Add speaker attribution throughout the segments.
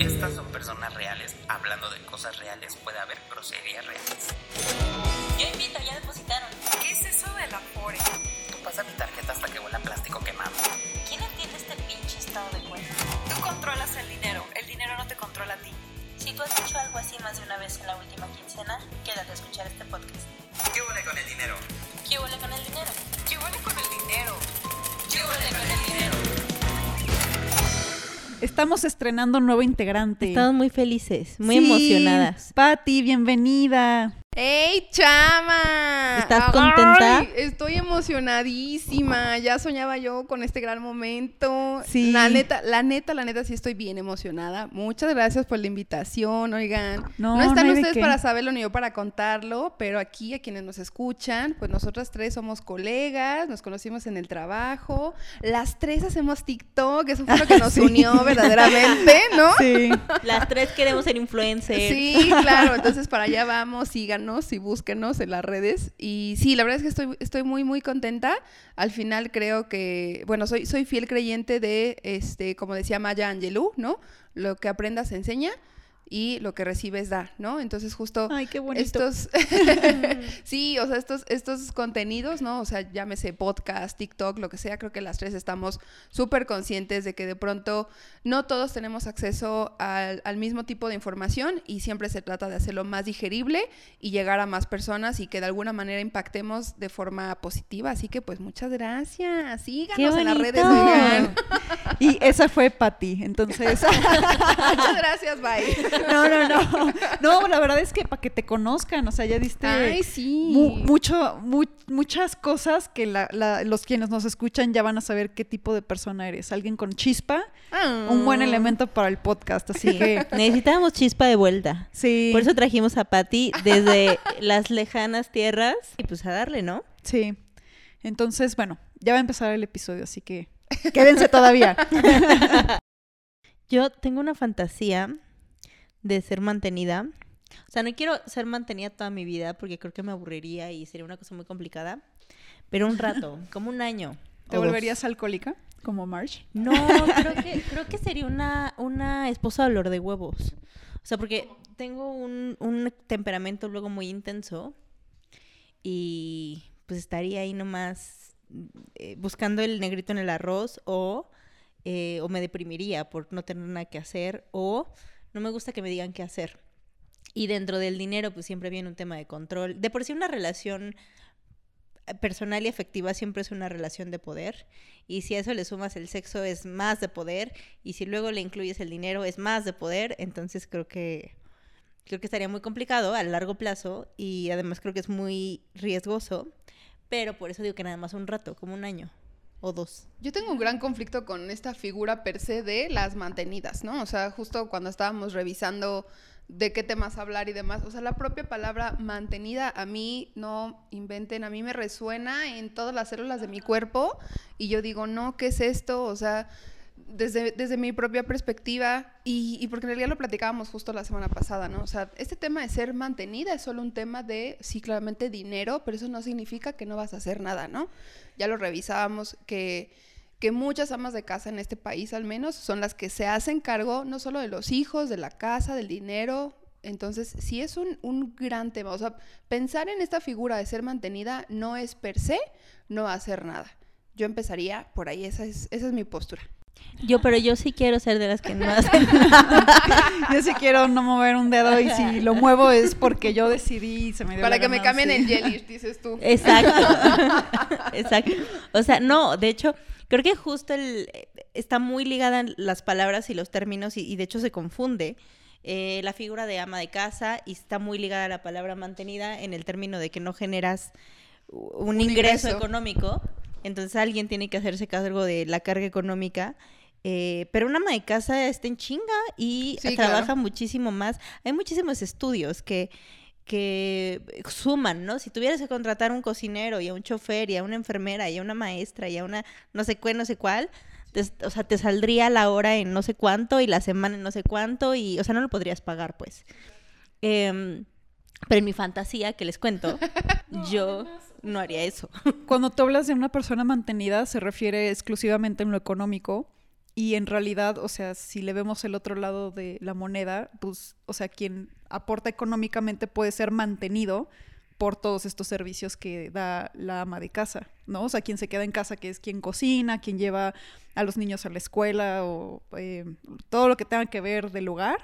Speaker 1: Estas son personas reales. Hablando de cosas reales, puede haber groserías reales.
Speaker 2: Yo invito, ya depositaron.
Speaker 3: Estamos estrenando un nuevo integrante.
Speaker 4: Estamos muy felices, muy
Speaker 3: Sí,
Speaker 4: emocionadas.
Speaker 3: Patti, bienvenida.
Speaker 5: ¡Ey, chama!
Speaker 4: ¿Estás contenta?
Speaker 5: Ay, estoy emocionadísima. Ya soñaba yo con este gran momento.
Speaker 3: Sí.
Speaker 5: La neta, la neta, la neta, sí estoy bien emocionada. Muchas gracias por la invitación, oigan.
Speaker 3: No,
Speaker 5: No, están
Speaker 3: no
Speaker 5: ustedes para saberlo ni yo para contarlo, pero aquí a quienes nos escuchan, pues nosotras tres somos colegas, nos conocimos en el trabajo. Las tres hacemos TikTok, eso fue lo que nos
Speaker 3: Sí.
Speaker 5: unió verdaderamente, ¿no?
Speaker 3: Sí.
Speaker 4: Las tres queremos ser influencers.
Speaker 5: Sí, claro, entonces para allá vamos, síganos y búsquenos en las redes. Y sí, la verdad es que estoy, estoy muy, muy contenta. Al final creo que, bueno, soy, soy fiel creyente de, este, como decía Maya Angelou, ¿no? Lo que aprendas enseña y lo que recibes da, ¿no? Entonces justo
Speaker 3: Ay, qué bonito.
Speaker 5: estos, sí, o sea, estos, estos contenidos, ¿no? O sea, llámese podcast, TikTok, lo que sea, creo que las tres estamos súper conscientes de que de pronto no todos tenemos acceso al, al mismo tipo de información y siempre se trata de hacerlo más digerible y llegar a más personas y que de alguna manera impactemos de forma positiva. Así que pues muchas gracias. Síganos en las redes, oigan.
Speaker 3: Y esa fue Patti. Entonces,
Speaker 5: muchas gracias, bye.
Speaker 3: No, no, no. No, la verdad es que para que te conozcan, o sea, ya diste
Speaker 5: Ay, sí.
Speaker 3: mu- mucho, mu- muchas cosas que la- la- los quienes nos escuchan ya van a saber qué tipo de persona eres. Alguien con chispa, un buen
Speaker 5: Ah.
Speaker 3: elemento para el podcast. Así que,
Speaker 4: Necesitábamos chispa de vuelta.
Speaker 3: sí.
Speaker 4: Por eso trajimos a Patti desde las lejanas tierras y pues a darle, ¿no?
Speaker 3: Sí. Entonces, bueno, ya va a empezar el episodio, así que quédense todavía.
Speaker 4: Yo tengo una fantasía de ser mantenida. O sea, no quiero ser mantenida toda mi vida porque creo que me aburriría y sería una cosa muy complicada. Pero un rato, como un año.
Speaker 3: ¿Te
Speaker 4: dos.
Speaker 3: volverías alcohólica como Marge?
Speaker 4: No, creo que, creo que sería una, una esposa de olor de huevos. O sea, porque tengo un, un temperamento luego muy intenso y pues estaría ahí nomás eh, buscando el negrito en el arroz o, eh, o me deprimiría por no tener nada que hacer o no me gusta que me digan qué hacer. Y dentro del dinero pues siempre viene un tema de control. De por sí una relación eh, personal y afectiva siempre es una relación de poder. Y si a eso le sumas el sexo es más de poder. Y si luego le incluyes el dinero es más de poder, entonces creo que creo que estaría muy complicado a largo plazo y además creo que es muy riesgoso, pero por eso digo que nada más un rato, como un año o dos.
Speaker 5: Yo tengo un gran conflicto con esta figura per se de las mantenidas, ¿no? O sea, justo cuando estábamos revisando de qué temas hablar y demás, o sea, la propia palabra mantenida a mí no inventen, a mí me resuena en todas las células de mi cuerpo y yo digo, no, ¿qué es esto? O sea, desde, desde mi propia perspectiva y, y porque en realidad lo platicábamos justo la semana pasada, ¿no? O sea, este tema de ser mantenida es solo un tema de, sí, claramente dinero, pero eso no significa que no vas a hacer nada, ¿no? Ya lo revisábamos que, que muchas amas de casa en este país al menos son las que se hacen cargo no solo de los hijos, de la casa, del dinero. Entonces, sí es un, un gran tema. O sea, pensar en esta figura de ser mantenida no es per se no hacer nada. Yo empezaría por ahí, esa es, esa es mi postura.
Speaker 4: Yo, pero yo sí quiero ser de las que no hacen nada.
Speaker 3: Yo sí quiero no mover un dedo y si lo muevo es porque yo decidí y se me dio
Speaker 5: Para
Speaker 3: la
Speaker 5: que me cambien
Speaker 3: sí.
Speaker 5: el jelly, dices tú.
Speaker 4: Exacto. Exacto. O sea, no, de hecho, creo que justo el está muy ligada las palabras y los términos y, y de hecho se confunde. eh, la figura de ama de casa y está muy ligada a la palabra mantenida en el término de que no generas un,
Speaker 5: Un
Speaker 4: ingreso,
Speaker 5: ingreso.
Speaker 4: económico. Entonces alguien tiene que hacerse cargo de la carga económica. eh, pero una ama de casa está en chinga y
Speaker 5: Sí,
Speaker 4: trabaja
Speaker 5: claro.
Speaker 4: muchísimo más. Hay muchísimos estudios que, que suman, ¿no? Si tuvieras que contratar un cocinero y a un chofer y a una enfermera y a una maestra y a una no sé cuál, no sé cuál, te- o sea, te saldría la hora en no sé cuánto y la semana en no sé cuánto y, o sea, no lo podrías pagar, pues. Em, pero en mi fantasía, que les cuento, yo no haría eso.
Speaker 3: Cuando tú hablas de una persona mantenida, se refiere exclusivamente en lo económico Y en realidad, o sea, si le vemos el otro lado de la moneda, pues, o sea, quien aporta económicamente puede ser mantenido por todos estos servicios que da la ama de casa, ¿no? O sea, quien se queda en casa, que es quien cocina, quien lleva a los niños a la escuela o eh, todo lo que tenga que ver del hogar,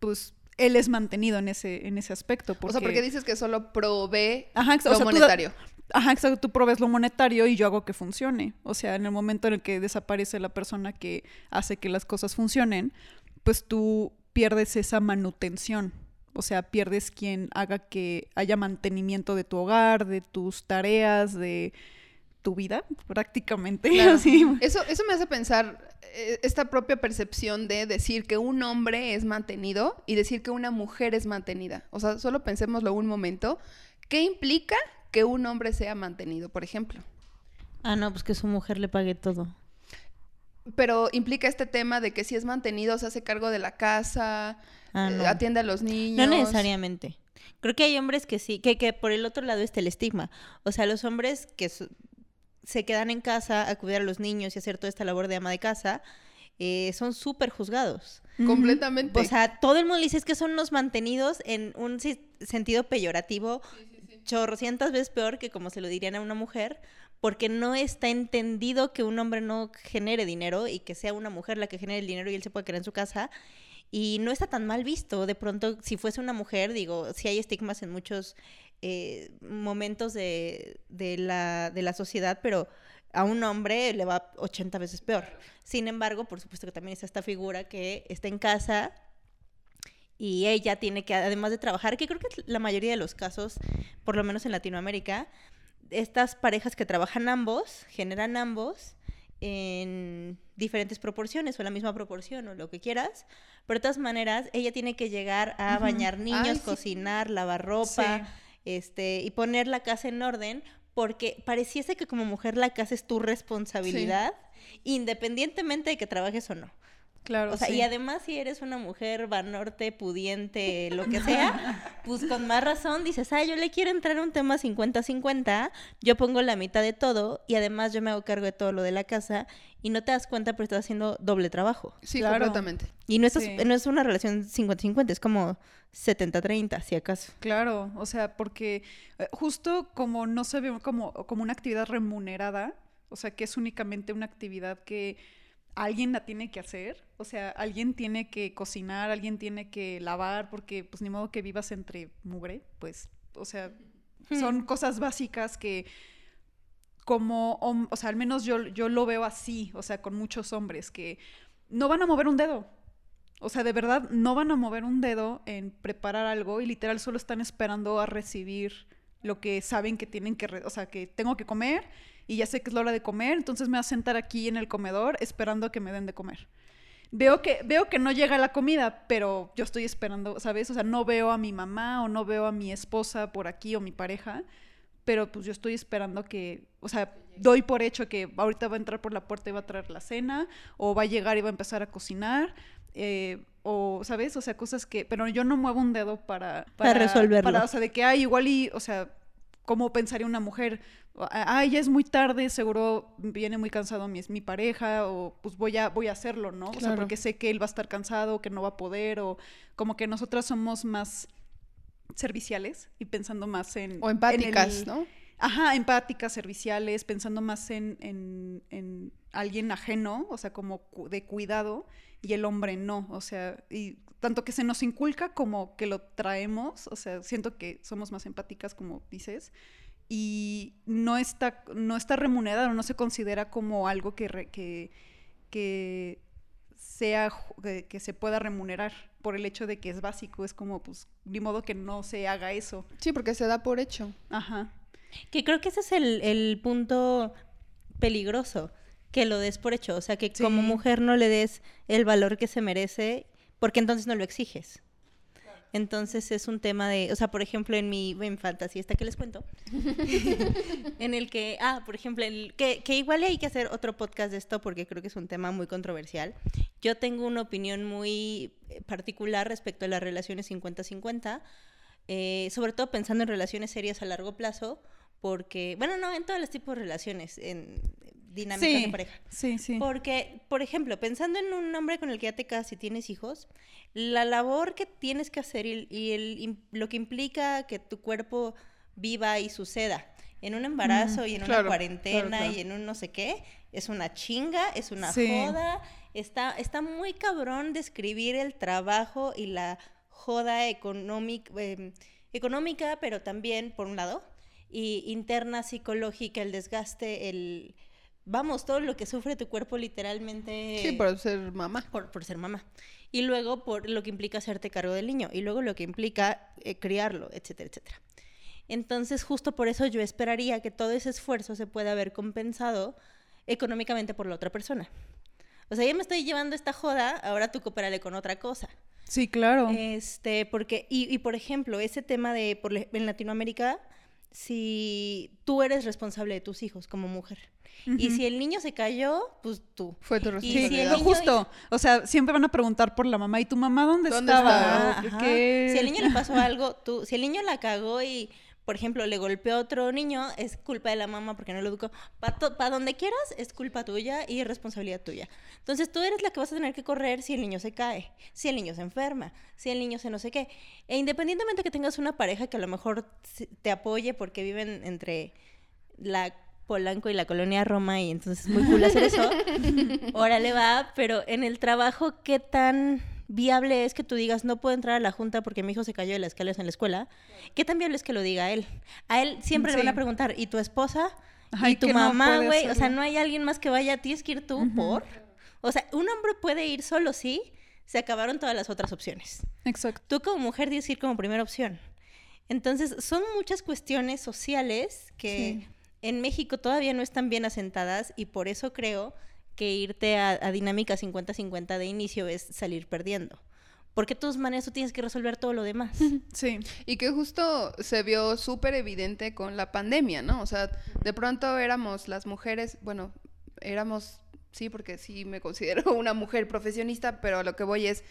Speaker 3: pues él es mantenido en ese, en ese aspecto.
Speaker 5: O sea, porque dices que solo provee
Speaker 3: Ajá, ex- o
Speaker 5: lo
Speaker 3: tú
Speaker 5: monetario.
Speaker 3: Ajá, exacto, tú provees lo monetario y yo hago que funcione. O sea, en el momento en el que desaparece la persona que hace que las cosas funcionen, pues tú pierdes esa manutención. O sea, pierdes quien haga que haya mantenimiento de tu hogar, de tus tareas, de tu vida, prácticamente.
Speaker 5: Claro.
Speaker 3: Así.
Speaker 5: Eso, eso me hace pensar eh, esta propia percepción de decir que un hombre es mantenido y decir que una mujer es mantenida. O sea, solo pensémoslo un momento. ¿Qué implica que un hombre sea mantenido, por ejemplo?
Speaker 4: Ah, no, pues que su mujer le pague todo.
Speaker 5: Pero implica este tema de que si es mantenido se hace cargo de la casa,
Speaker 4: Ah,
Speaker 5: eh,
Speaker 4: no.
Speaker 5: atiende a los niños.
Speaker 4: No necesariamente. Creo que hay hombres que sí, que, que por el otro lado está el estigma. O sea, los hombres que se quedan en casa a cuidar a los niños y hacer toda esta labor de ama de casa, eh, son súper juzgados.
Speaker 5: Completamente.
Speaker 4: O sea, todo el mundo dice es que son los mantenidos en un si- sentido peyorativo, chorrocientas veces peor que como se lo dirían a una mujer, porque no está entendido que un hombre no genere dinero y que sea una mujer la que genere el dinero y él se pueda quedar en su casa. Y no está tan mal visto. De pronto, si fuese una mujer, digo, sí hay estigmas en muchos eh, momentos de, de la, de la sociedad, pero a un hombre le va 80 veces peor. Sin embargo, por supuesto que también está esta figura que está en casa y ella tiene que, además de trabajar, que creo que la mayoría de los casos, por lo menos en Latinoamérica, estas parejas que trabajan ambos, generan ambos en diferentes proporciones o la misma proporción o lo que quieras, pero de todas maneras ella tiene que llegar a bañar niños,
Speaker 5: Ay, sí.
Speaker 4: cocinar, lavar ropa, este y poner la casa en orden porque pareciese que como mujer la casa es tu responsabilidad independientemente de que trabajes o no.
Speaker 3: Claro,
Speaker 4: O sea,
Speaker 3: sí.
Speaker 4: y además si eres una mujer banorte, pudiente, lo que sea, pues con más razón dices, ah, yo le quiero entrar a un tema 50-50, yo pongo la mitad de todo y además yo me hago cargo de todo lo de la casa y no te das cuenta, pero estás haciendo doble trabajo.
Speaker 5: sí,
Speaker 3: claro.
Speaker 5: completamente.
Speaker 4: Y no, estás-
Speaker 3: Sí.
Speaker 4: no es una relación 50-50, es como 70-30, si acaso.
Speaker 3: Claro, o sea, porque eh, justo como no se ve como, como una actividad remunerada, o sea, que es únicamente una actividad que alguien la tiene que hacer, o sea, alguien tiene que cocinar, alguien tiene que lavar, porque pues ni modo que vivas entre mugre, pues, o sea, son cosas básicas que como, o sea, al menos yo, yo lo veo así, o sea, con muchos hombres que no van a mover un dedo. O sea, de verdad, no van a mover un dedo en preparar algo y literal solo están esperando a recibir lo que saben que tienen que, o sea, que tengo que comer y ya sé que es la hora de comer, entonces me voy a sentar aquí en el comedor esperando a que me den de comer. Veo que, veo que no llega la comida, pero yo estoy esperando, ¿sabes? O sea, no veo a mi mamá o no veo a mi esposa por aquí o mi pareja, pero pues yo estoy esperando que, o sea, doy por hecho que ahorita va a entrar por la puerta y va a traer la cena, o va a llegar y va a empezar a cocinar, eh, o, ¿sabes? O sea, cosas que, pero yo no muevo un dedo para...
Speaker 4: Para resolverlo.
Speaker 3: para- o sea, de que, hay igual y, o sea, ¿cómo pensaría una mujer? Ay, ya es muy tarde, seguro viene muy cansado mi, mi pareja, o pues voy a, voy a hacerlo, ¿no? O sea, porque sé que él va a estar cansado, que no va a poder, o como que nosotras somos más serviciales y pensando más en...
Speaker 5: O
Speaker 3: en
Speaker 5: empáticas,
Speaker 3: el-
Speaker 5: ¿no?
Speaker 3: Ajá, empáticas, serviciales, pensando más en, en, en alguien ajeno, o sea, como de cuidado, y el hombre no, o sea, y tanto que se nos inculca como que lo traemos, o sea, siento que somos más empáticas, como dices, y no está, no está remunerado, no se considera como algo que, re- que, que sea, que, que se pueda remunerar por el hecho de que es básico, es como, pues, ni modo que no se haga eso.
Speaker 5: Sí, porque se da por hecho.
Speaker 3: Ajá.
Speaker 4: Que creo que ese es el, el punto peligroso, que lo des por hecho. O sea, que como
Speaker 3: Sí.
Speaker 4: mujer no le des el valor que se merece, porque entonces no lo exiges. Entonces es un tema de, o sea, por ejemplo, en mi en fantasía esta que les cuento, en el que, ah, por ejemplo, el, que, que igual hay que hacer otro podcast de esto porque creo que es un tema muy controversial. Yo tengo una opinión muy eh, particular respecto a las relaciones 50-50, eh, sobre todo pensando en relaciones serias a largo plazo, porque, bueno, no, en todos los tipos de relaciones, en dinámicas
Speaker 3: Sí,
Speaker 4: de pareja.
Speaker 3: sí, sí.
Speaker 4: Porque, por ejemplo, pensando en un hombre con el que ya te casas y tienes hijos, la labor que tienes que hacer y, y el, lo que implica que tu cuerpo viva y suceda en un embarazo y en
Speaker 5: claro,
Speaker 4: una cuarentena
Speaker 5: claro, claro.
Speaker 4: y en un no sé qué, es una chinga, es una
Speaker 3: Sí.
Speaker 4: joda. Está, está muy cabrón describir el trabajo y la joda económica, em, económica, pero también, por un lado, y interna, psicológica, el desgaste, el... Vamos, todo lo que sufre tu cuerpo literalmente
Speaker 5: Sí, por ser mamá.
Speaker 4: por, por ser mamá. Y luego por lo que implica hacerte cargo del niño. Y luego lo que implica eh, criarlo, etcétera, etcétera. Entonces, justo por eso yo esperaría que todo ese esfuerzo se pueda haber compensado económicamente por la otra persona. O sea, ya me estoy llevando esta joda, ahora tú coopérale con otra cosa.
Speaker 3: Sí, claro.
Speaker 4: Este, porque, y, y por ejemplo, ese tema de por, en Latinoamérica, si tú eres responsable de tus hijos como mujer. Y si el niño se cayó, pues tú.
Speaker 5: Fue tu
Speaker 4: Y
Speaker 3: Sí,
Speaker 4: si el
Speaker 5: responsabilidad.
Speaker 3: no, justo. O sea, siempre van a preguntar por la mamá. ¿Y tu mamá dónde,
Speaker 5: ¿Dónde
Speaker 3: estaba?
Speaker 4: Si al niño le pasó algo, tú, si el niño la cagó y, por ejemplo, le golpeó a otro niño, es culpa de la mamá porque no lo educó. Para donde quieras, es culpa tuya y es responsabilidad tuya. Entonces tú eres la que vas a tener que correr si el niño se cae, si el niño se enferma, si el niño se no sé qué. E independientemente que tengas una pareja que a lo mejor te apoye porque viven entre la Polanco y la colonia Roma y entonces es muy cool hacer eso. Órale va, pero en el trabajo, ¿qué tan viable es que tú digas no puedo entrar a la junta porque mi hijo se cayó de las escaleras en la escuela? ¿Qué tan viable es que lo diga él? A él siempre le van a preguntar, ¿y tu esposa? ¿Y tu mamá, güey? o sea, no hay alguien más que vaya, tienes que ir tú por. O sea, un hombre puede ir solo, sí, se acabaron todas las otras opciones.
Speaker 3: Exacto.
Speaker 4: Tú como mujer tienes que ir como primera opción. Entonces, son muchas cuestiones sociales que
Speaker 3: Sí.
Speaker 4: en México todavía no están bien asentadas y por eso creo que irte a, a dinámica 50-50 de inicio es salir perdiendo. Porque de todas maneras tú tienes que resolver todo lo demás.
Speaker 3: Sí.
Speaker 5: Y que justo se vio súper evidente con la pandemia, ¿no? O sea, de pronto éramos las mujeres, bueno, éramos, sí, porque sí me considero una mujer profesionista, pero a lo que voy es,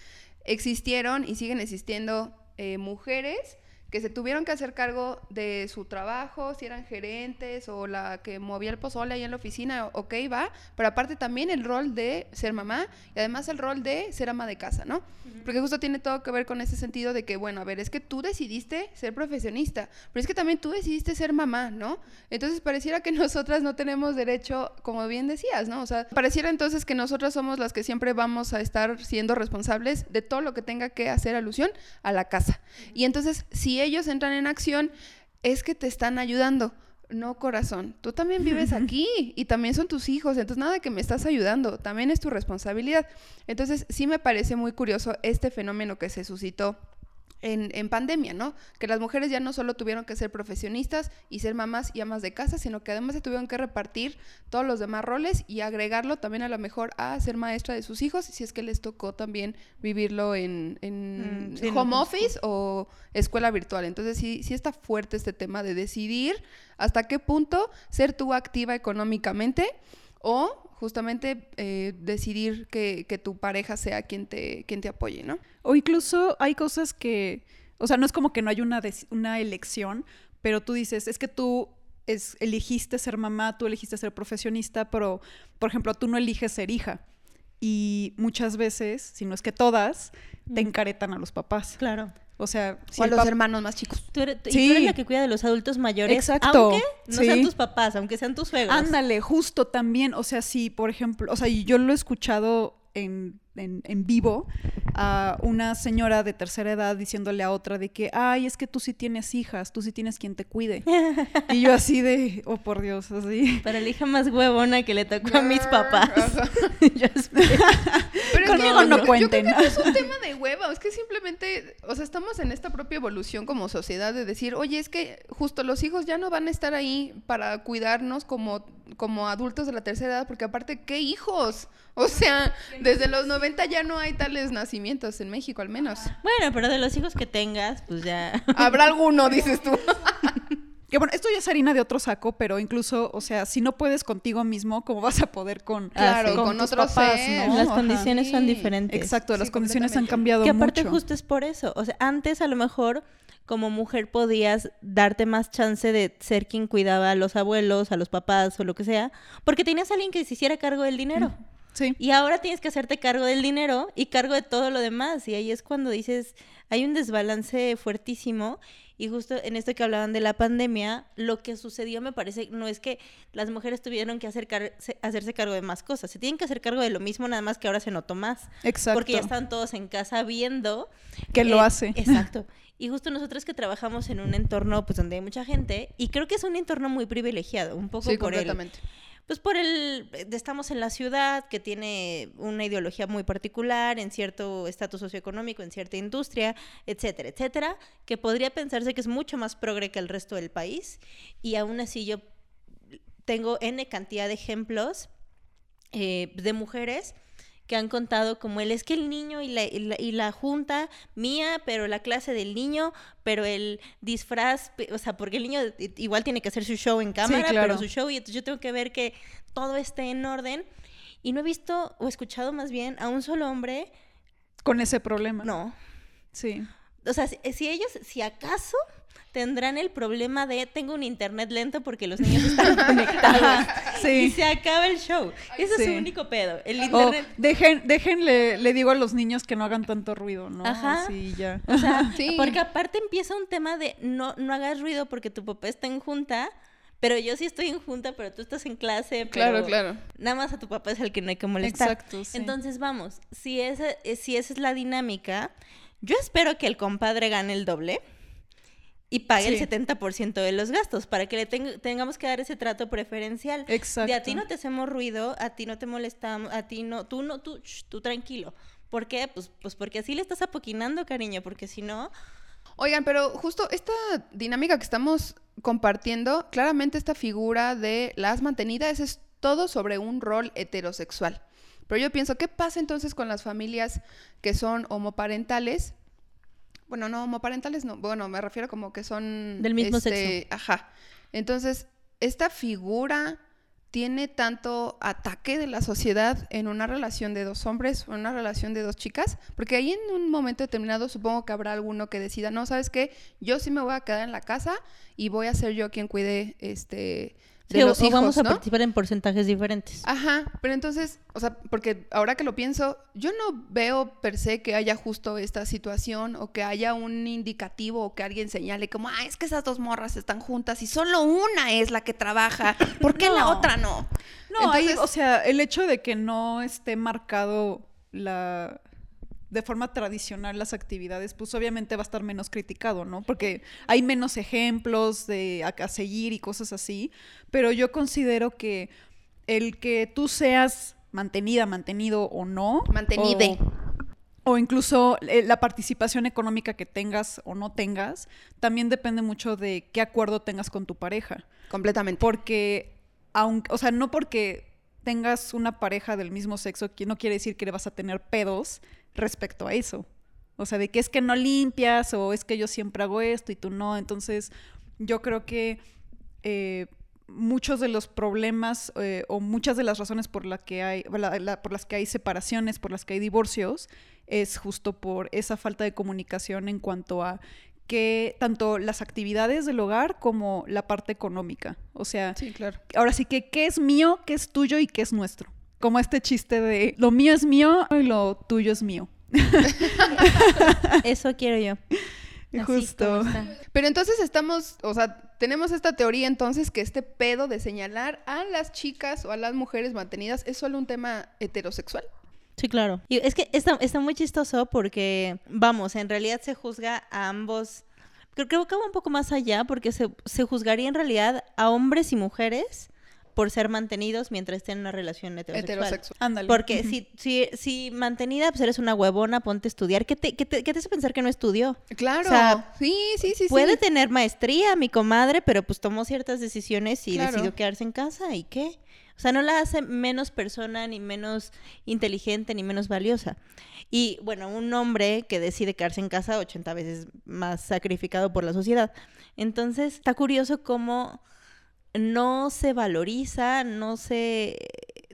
Speaker 5: existieron y siguen existiendo eh, mujeres que se tuvieron que hacer cargo de su trabajo, si eran gerentes o la que movía el pozole ahí en la oficina, ok, va, pero aparte también el rol de ser mamá y además el rol de ser ama de casa, ¿no? Porque justo tiene todo que ver con ese sentido de que, bueno, a ver, es que tú decidiste ser profesionista, pero es que también tú decidiste ser mamá, ¿no? Entonces pareciera que nosotras no tenemos derecho, como bien decías, ¿no? O sea, pareciera entonces que nosotras somos las que siempre vamos a estar siendo responsables de todo lo que tenga que hacer alusión a la casa. Y entonces, si ellos entran en acción, es que te están ayudando. No, corazón, tú también vives aquí y también son tus hijos, entonces nada que me estás ayudando, también es tu responsabilidad. Entonces sí me parece muy curioso este fenómeno que se suscitó en, en pandemia, ¿no? Que las mujeres ya no solo tuvieron que ser profesionistas y ser mamás y amas de casa, sino que además se tuvieron que repartir todos los demás roles y agregarlo también a lo mejor a ser maestra de sus hijos, si es que les tocó también vivirlo en, en
Speaker 4: Mm, sí,
Speaker 5: home office o escuela virtual. Entonces sí, sí está fuerte este tema de decidir hasta qué punto ser tú activa económicamente o justamente eh, decidir que, que tu pareja sea quien te, quien te apoye, ¿no?
Speaker 3: O incluso hay cosas que, o sea, no es como que no hay una, una elección, pero tú dices, es que tú es, elegiste ser mamá, tú elegiste ser profesionista, pero, por ejemplo, tú no eliges ser hija. Y muchas veces, si no es que todas, te encaretan a los papás.
Speaker 4: Claro.
Speaker 3: O sea, si
Speaker 5: o a los hermanos más chicos.
Speaker 4: Tú eres, y
Speaker 3: Sí.
Speaker 4: tú eres la que cuida de los adultos mayores.
Speaker 3: Exacto,
Speaker 4: Aunque no sean
Speaker 3: sí.
Speaker 4: tus papás, aunque sean tus suegros.
Speaker 3: Ándale, justo también, o sea, si, por ejemplo, o sea, y yo lo he escuchado en, en, en vivo a una señora de tercera edad diciéndole a otra de que, ay, es que tú sí tienes hijas, tú sí tienes quien te cuide. y yo así de, oh, por Dios, así.
Speaker 4: Para la hija más huevona que le tocó a mis papás. Yo espero.
Speaker 5: Pero es
Speaker 3: Conmigo
Speaker 5: que
Speaker 3: no
Speaker 5: yo-
Speaker 3: cuenten.
Speaker 5: Yo creo que no es un tema de hueva, es que simplemente, o sea, estamos en esta propia evolución como sociedad de decir, oye, es que justo los hijos ya no van a estar ahí para cuidarnos como, como adultos de la tercera edad, porque aparte, ¿qué hijos? O sea, desde los 90 ya no hay tales nacimientos en México, al menos.
Speaker 4: Bueno, pero de los hijos que tengas, pues ya.
Speaker 5: Habrá alguno, dices tú.
Speaker 3: Que bueno, esto ya es harina de otro saco, pero incluso, o sea, si no puedes contigo mismo, ¿cómo vas a poder con,
Speaker 5: Claro,
Speaker 3: con,
Speaker 5: con
Speaker 3: tus
Speaker 5: otro
Speaker 3: papás, no?
Speaker 4: Las
Speaker 3: Ajá.
Speaker 4: condiciones son diferentes.
Speaker 3: Exacto, las condiciones han cambiado
Speaker 4: Que aparte
Speaker 3: mucho.
Speaker 4: justo es por eso. O sea, antes a lo mejor como mujer podías darte más chance de ser quien cuidaba a los abuelos, a los papás o lo que sea, porque tenías a alguien que se hiciera cargo del dinero.
Speaker 3: Sí.
Speaker 4: Y ahora tienes que hacerte cargo del dinero y cargo de todo lo demás. Y ahí es cuando dices, hay un desbalance fuertísimo. Y justo en esto que hablaban de la pandemia, lo que sucedió me parece, no es que las mujeres tuvieron que hacer car- se- hacerse cargo de más cosas, se tienen que hacer cargo de lo mismo, nada más que ahora se notó más.
Speaker 3: Exacto.
Speaker 4: Porque ya están todos en casa viendo.
Speaker 3: Que lo hace.
Speaker 4: Exacto. Y justo nosotros que trabajamos en un entorno pues donde hay mucha gente, y creo que es un entorno muy privilegiado, un poco
Speaker 5: Sí,
Speaker 4: por. Pues por el, eh, estamos en la ciudad que tiene una ideología muy particular, en cierto estatus socioeconómico, en cierta industria, etcétera, etcétera, que podría pensarse que es mucho más progre que el resto del país. Y aún así yo tengo N cantidad de ejemplos eh, de mujeres que han contado como él es que el niño y la, y la, y la junta mía, pero la clase del niño, pero el disfraz, o sea, porque el niño igual tiene que hacer su show en cámara,
Speaker 3: claro.
Speaker 4: pero su show, y entonces yo tengo que ver que todo esté en orden. Y no he visto o escuchado más bien a un solo hombre,
Speaker 3: Con ese problema.
Speaker 4: no.
Speaker 3: Sí.
Speaker 4: O sea, si, si ellos, si acaso tendrán el problema de tengo un internet lento porque los niños están conectados.
Speaker 3: Sí.
Speaker 4: Y se acaba el show. Ese es su único pedo. El
Speaker 3: O
Speaker 4: internet.
Speaker 3: dejen, déjenle, le digo a los niños que no hagan tanto ruido, ¿no?
Speaker 4: Ajá.
Speaker 3: Sí, ya.
Speaker 4: O sea,
Speaker 5: Sí.
Speaker 4: porque aparte empieza un tema de no, no hagas ruido porque tu papá está en junta, pero yo sí estoy en junta, pero tú estás en clase.
Speaker 5: Claro,
Speaker 4: pero
Speaker 5: claro.
Speaker 4: Nada más a tu papá es el que no hay que molestar.
Speaker 3: Exacto, sí.
Speaker 4: Entonces, vamos, si esa, si esa es la dinámica, yo espero que el compadre gane el doble y pague
Speaker 3: Sí.
Speaker 4: el 70% de los gastos para que le teng- tengamos que dar ese trato preferencial.
Speaker 3: Exacto.
Speaker 4: De a ti no te hacemos ruido, a ti no te molestamos, a ti no, tú no, tú, shh, tú tranquilo. ¿Por qué? Pues, pues porque así le estás apoquinando, cariño, porque si no,
Speaker 5: Oigan, pero justo esta dinámica que estamos compartiendo, claramente esta figura de las mantenidas es todo sobre un rol heterosexual. Pero yo pienso, ¿qué pasa entonces con las familias que son homoparentales? Bueno, no, homoparentales no. Bueno, me refiero como que son...
Speaker 4: Del mismo
Speaker 5: este,
Speaker 4: sexo.
Speaker 5: Ajá. Entonces, esta figura tiene tanto ataque de la sociedad en una relación de dos hombres o en una relación de dos chicas, porque ahí en un momento determinado supongo que habrá alguno que decida, no, ¿sabes qué? Yo sí me voy a quedar en la casa y voy a ser yo quien cuide este de
Speaker 4: sí, o-
Speaker 5: los
Speaker 4: o
Speaker 5: hijos,
Speaker 4: vamos a
Speaker 5: ¿no?
Speaker 4: participar en porcentajes diferentes.
Speaker 5: Ajá, pero entonces, o sea, porque ahora que lo pienso, yo no veo per se que haya justo esta situación o que haya un indicativo o que alguien señale como, ah, es que esas dos morras están juntas y solo una es la que trabaja, ¿por qué la otra no?
Speaker 3: No,
Speaker 5: Entonces-
Speaker 3: o sea, el hecho de que no esté marcado la de forma tradicional las actividades, pues obviamente va a estar menos criticado, ¿no? Porque hay menos ejemplos de a, a seguir y cosas así, pero yo considero que el que tú seas mantenida, mantenido o no,
Speaker 5: Mantenide.
Speaker 3: o, o incluso eh, la participación económica que tengas o no tengas, también depende mucho de qué acuerdo tengas con tu pareja.
Speaker 5: Completamente.
Speaker 3: Porque, aunque, o sea, no porque tengas una pareja del mismo sexo, que no quiere decir que le vas a tener pedos respecto a eso. O sea, de que es que no limpias o es que yo siempre hago esto y tú no. Entonces, yo creo que eh, muchos de los problemas eh, o muchas de las razones por, la que hay, la- la- por las que hay separaciones, por las que hay divorcios, es justo por esa falta de comunicación en cuanto a que tanto las actividades del hogar como la parte económica. O sea,
Speaker 5: Sí, claro.
Speaker 3: ahora sí que qué es mío, qué es tuyo y qué es nuestro. Como este chiste de lo mío es mío y lo tuyo es mío.
Speaker 4: Eso quiero yo.
Speaker 3: Justo.
Speaker 5: Pero entonces estamos, o sea, tenemos esta teoría entonces que este pedo de señalar a las chicas o a las mujeres mantenidas es solo un tema heterosexual.
Speaker 4: Sí, claro. Y es que está, está muy chistoso porque, vamos, en realidad se juzga a ambos. Creo, creo que va un poco más allá porque se, se juzgaría en realidad a hombres y mujeres por ser mantenidos mientras estén en una relación heterosexual.
Speaker 5: Heterosexual.
Speaker 3: Ándale.
Speaker 4: Porque si, si, si mantenida, pues eres una huevona, ponte a estudiar. ¿Qué te, qué te, qué te hace pensar que no estudió?
Speaker 5: Claro.
Speaker 4: O sea,
Speaker 5: sí, sí, sí,
Speaker 4: Puede
Speaker 5: sí.
Speaker 4: tener maestría, mi comadre, pero pues tomó ciertas decisiones y
Speaker 5: Claro.
Speaker 4: decidió quedarse en casa. ¿Y qué? O sea, no la hace menos persona, ni menos inteligente, ni menos valiosa. Y bueno, un hombre que decide quedarse en casa 80 veces más sacrificado por la sociedad. Entonces, está curioso cómo no se valoriza, no se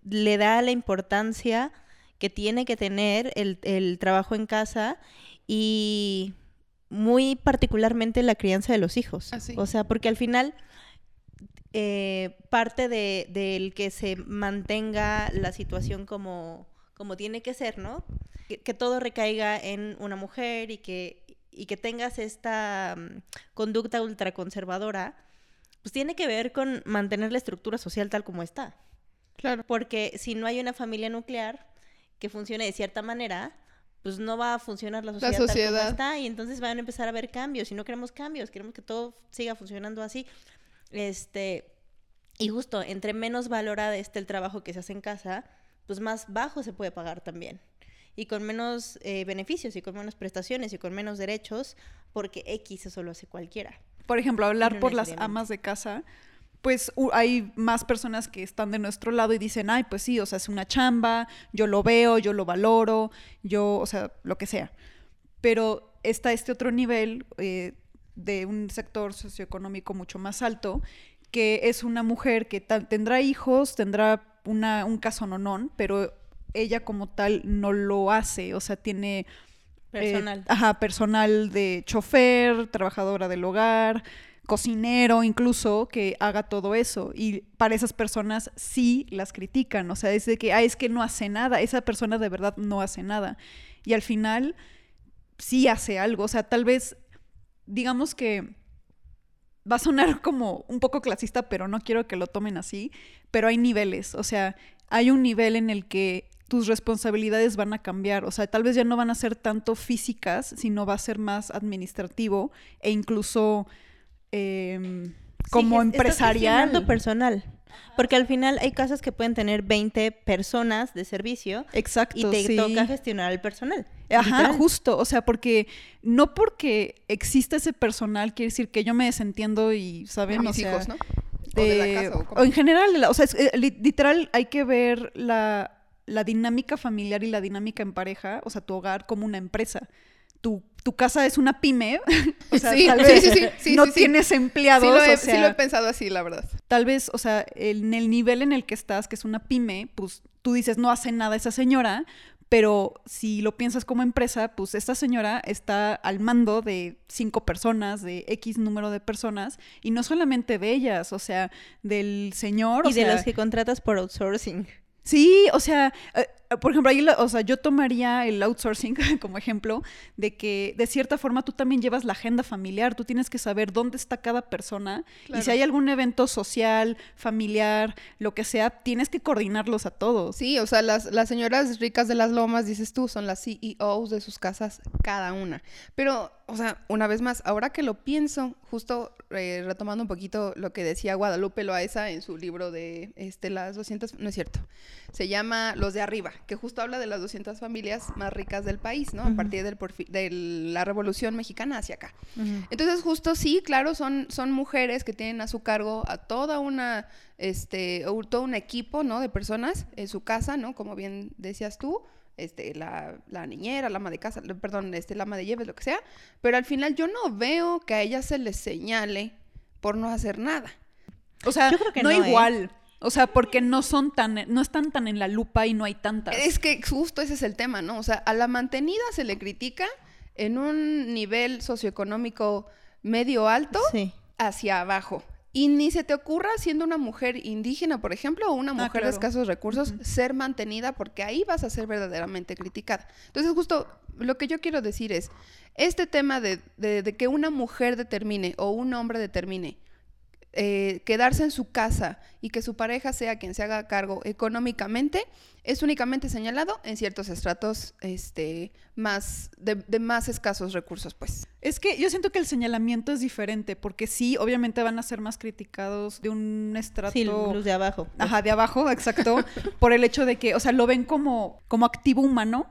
Speaker 4: le da la importancia que tiene que tener el, el trabajo en casa y muy particularmente la crianza de los hijos.
Speaker 5: Así.
Speaker 4: O sea, porque al final eh, parte de, del que se mantenga la situación como, como tiene que ser, ¿no? Que, que todo recaiga en una mujer y que, y que tengas esta mm, conducta ultraconservadora, pues tiene que ver con mantener la estructura social tal como está.
Speaker 5: Claro.
Speaker 4: Porque si no hay una familia nuclear que funcione de cierta manera, pues no va a funcionar la sociedad, tal
Speaker 5: sociedad.
Speaker 4: como está y entonces van a empezar a haber cambios y no queremos cambios, queremos que todo siga funcionando así. Este, y justo, entre menos valorada esté el trabajo que se hace en casa, pues más bajo se puede pagar también. Y con menos eh, beneficios y con menos prestaciones y con menos derechos, porque X eso lo hace cualquiera.
Speaker 3: Por ejemplo, hablar por las amas de casa, pues hay más personas que están de nuestro lado y dicen, ay, pues sí, o sea, es una chamba, yo lo veo, yo lo valoro, yo, o sea, lo que sea. Pero está este otro nivel eh, de un sector socioeconómico mucho más alto, que es una mujer que tendrá hijos, tendrá una, un caso nonón, pero ella como tal no lo hace, o sea, tiene eh,
Speaker 4: Personal.
Speaker 3: ajá, personal de chofer, trabajadora del hogar, cocinero incluso, que haga todo eso. Y para esas personas sí las critican, o sea, es de que, ah, es que no hace nada, esa persona de verdad no hace nada. Y al final sí hace algo, o sea, tal vez, digamos que va a sonar como un poco clasista, pero no quiero que lo tomen así, pero hay niveles, o sea, hay un nivel en el que tus responsabilidades van a cambiar, o sea, tal vez ya no van a ser tanto físicas, sino va a ser más administrativo e incluso em, como
Speaker 4: Sí, estás
Speaker 3: empresarial.
Speaker 4: gestionando personal. Porque al final hay casas que pueden tener 20 personas de servicio
Speaker 3: Exacto,
Speaker 4: y te
Speaker 3: sí.
Speaker 4: toca gestionar el personal.
Speaker 3: Ajá,
Speaker 4: literal.
Speaker 3: justo, o sea, porque no porque exista ese personal quiere decir que yo me desentiendo y, ¿saben? O
Speaker 5: mis
Speaker 3: sea,
Speaker 5: hijos, ¿no? O de la
Speaker 3: eh,
Speaker 5: casa, o
Speaker 3: o en general, o sea, es, eh, li- literal hay que ver la, la dinámica familiar y la dinámica en pareja, o sea, tu hogar como una empresa. Tu, tu casa es una pyme, o sea,
Speaker 5: Sí,
Speaker 3: tal
Speaker 5: sí,
Speaker 3: vez
Speaker 5: sí, sí, sí,
Speaker 3: no
Speaker 5: sí, sí.
Speaker 3: tienes empleados,
Speaker 5: Sí lo, he,
Speaker 3: o
Speaker 5: sí
Speaker 3: sea,
Speaker 5: lo he pensado así, la verdad.
Speaker 3: tal vez, o sea, en el nivel en el que estás, que es una pyme, pues tú dices, no hace nada esa señora, pero si lo piensas como empresa, pues esta señora está al mando de cinco personas, de X número de personas, y no solamente de ellas, o sea, del señor. o
Speaker 4: Y de
Speaker 3: sea,
Speaker 4: los que contratas por outsourcing.
Speaker 3: Sí, o sea, eh, por ejemplo, ahí, o sea, yo tomaría el outsourcing como ejemplo de que de cierta forma tú también llevas la agenda familiar, tú tienes que saber dónde está cada persona y si hay algún evento social, familiar, lo que sea, tienes que coordinarlos a todos.
Speaker 5: Sí, o sea, las, las señoras ricas de las lomas, dices tú, son las CEOs de sus casas, cada una. Pero, o sea, una vez más, ahora que lo pienso, justo eh, retomando un poquito lo que decía Guadalupe Loaesa en su libro de este, las 200, no es cierto, se llama Los de Arriba, que justo habla de las 200 familias más ricas del país, ¿no? A partir del de la Revolución Mexicana hacia acá. Entonces, justo sí, claro, son, son mujeres que tienen a su cargo a toda una, este, todo un equipo, ¿no? De personas en su casa, ¿no? Como bien decías tú, este, la, la niñera, la ama de casa, perdón, este, la ama de llaves, lo que sea. Pero al final yo no veo que a ellas se les señale por no hacer nada.
Speaker 3: O sea,
Speaker 4: Yo creo que
Speaker 3: no,
Speaker 4: no, ¿eh?
Speaker 3: O sea, porque no son tan, no están tan en la lupa y no hay tantas.
Speaker 5: Es que justo ese es el tema, ¿no? O sea, a la mantenida se le critica en un nivel socioeconómico medio alto
Speaker 4: Sí.
Speaker 5: hacia abajo. Y ni se te ocurra, siendo una mujer indígena, por ejemplo, o una
Speaker 3: Ah,
Speaker 5: mujer
Speaker 3: claro.
Speaker 5: de escasos recursos, ser mantenida porque ahí vas a ser verdaderamente criticada. Entonces, justo lo que yo quiero decir es, este tema de, de- de que una mujer determine o un hombre determine eh, quedarse en su casa y que su pareja sea quien se haga cargo económicamente, es únicamente señalado en ciertos estratos este, más de, de más escasos recursos, pues.
Speaker 3: Es que yo siento que el señalamiento es diferente, porque sí, obviamente van a ser más criticados de un estrato...
Speaker 4: Sí, los de abajo. pues.
Speaker 3: Ajá, de abajo, exacto, por el hecho de que, o sea, lo ven como, como activo humano.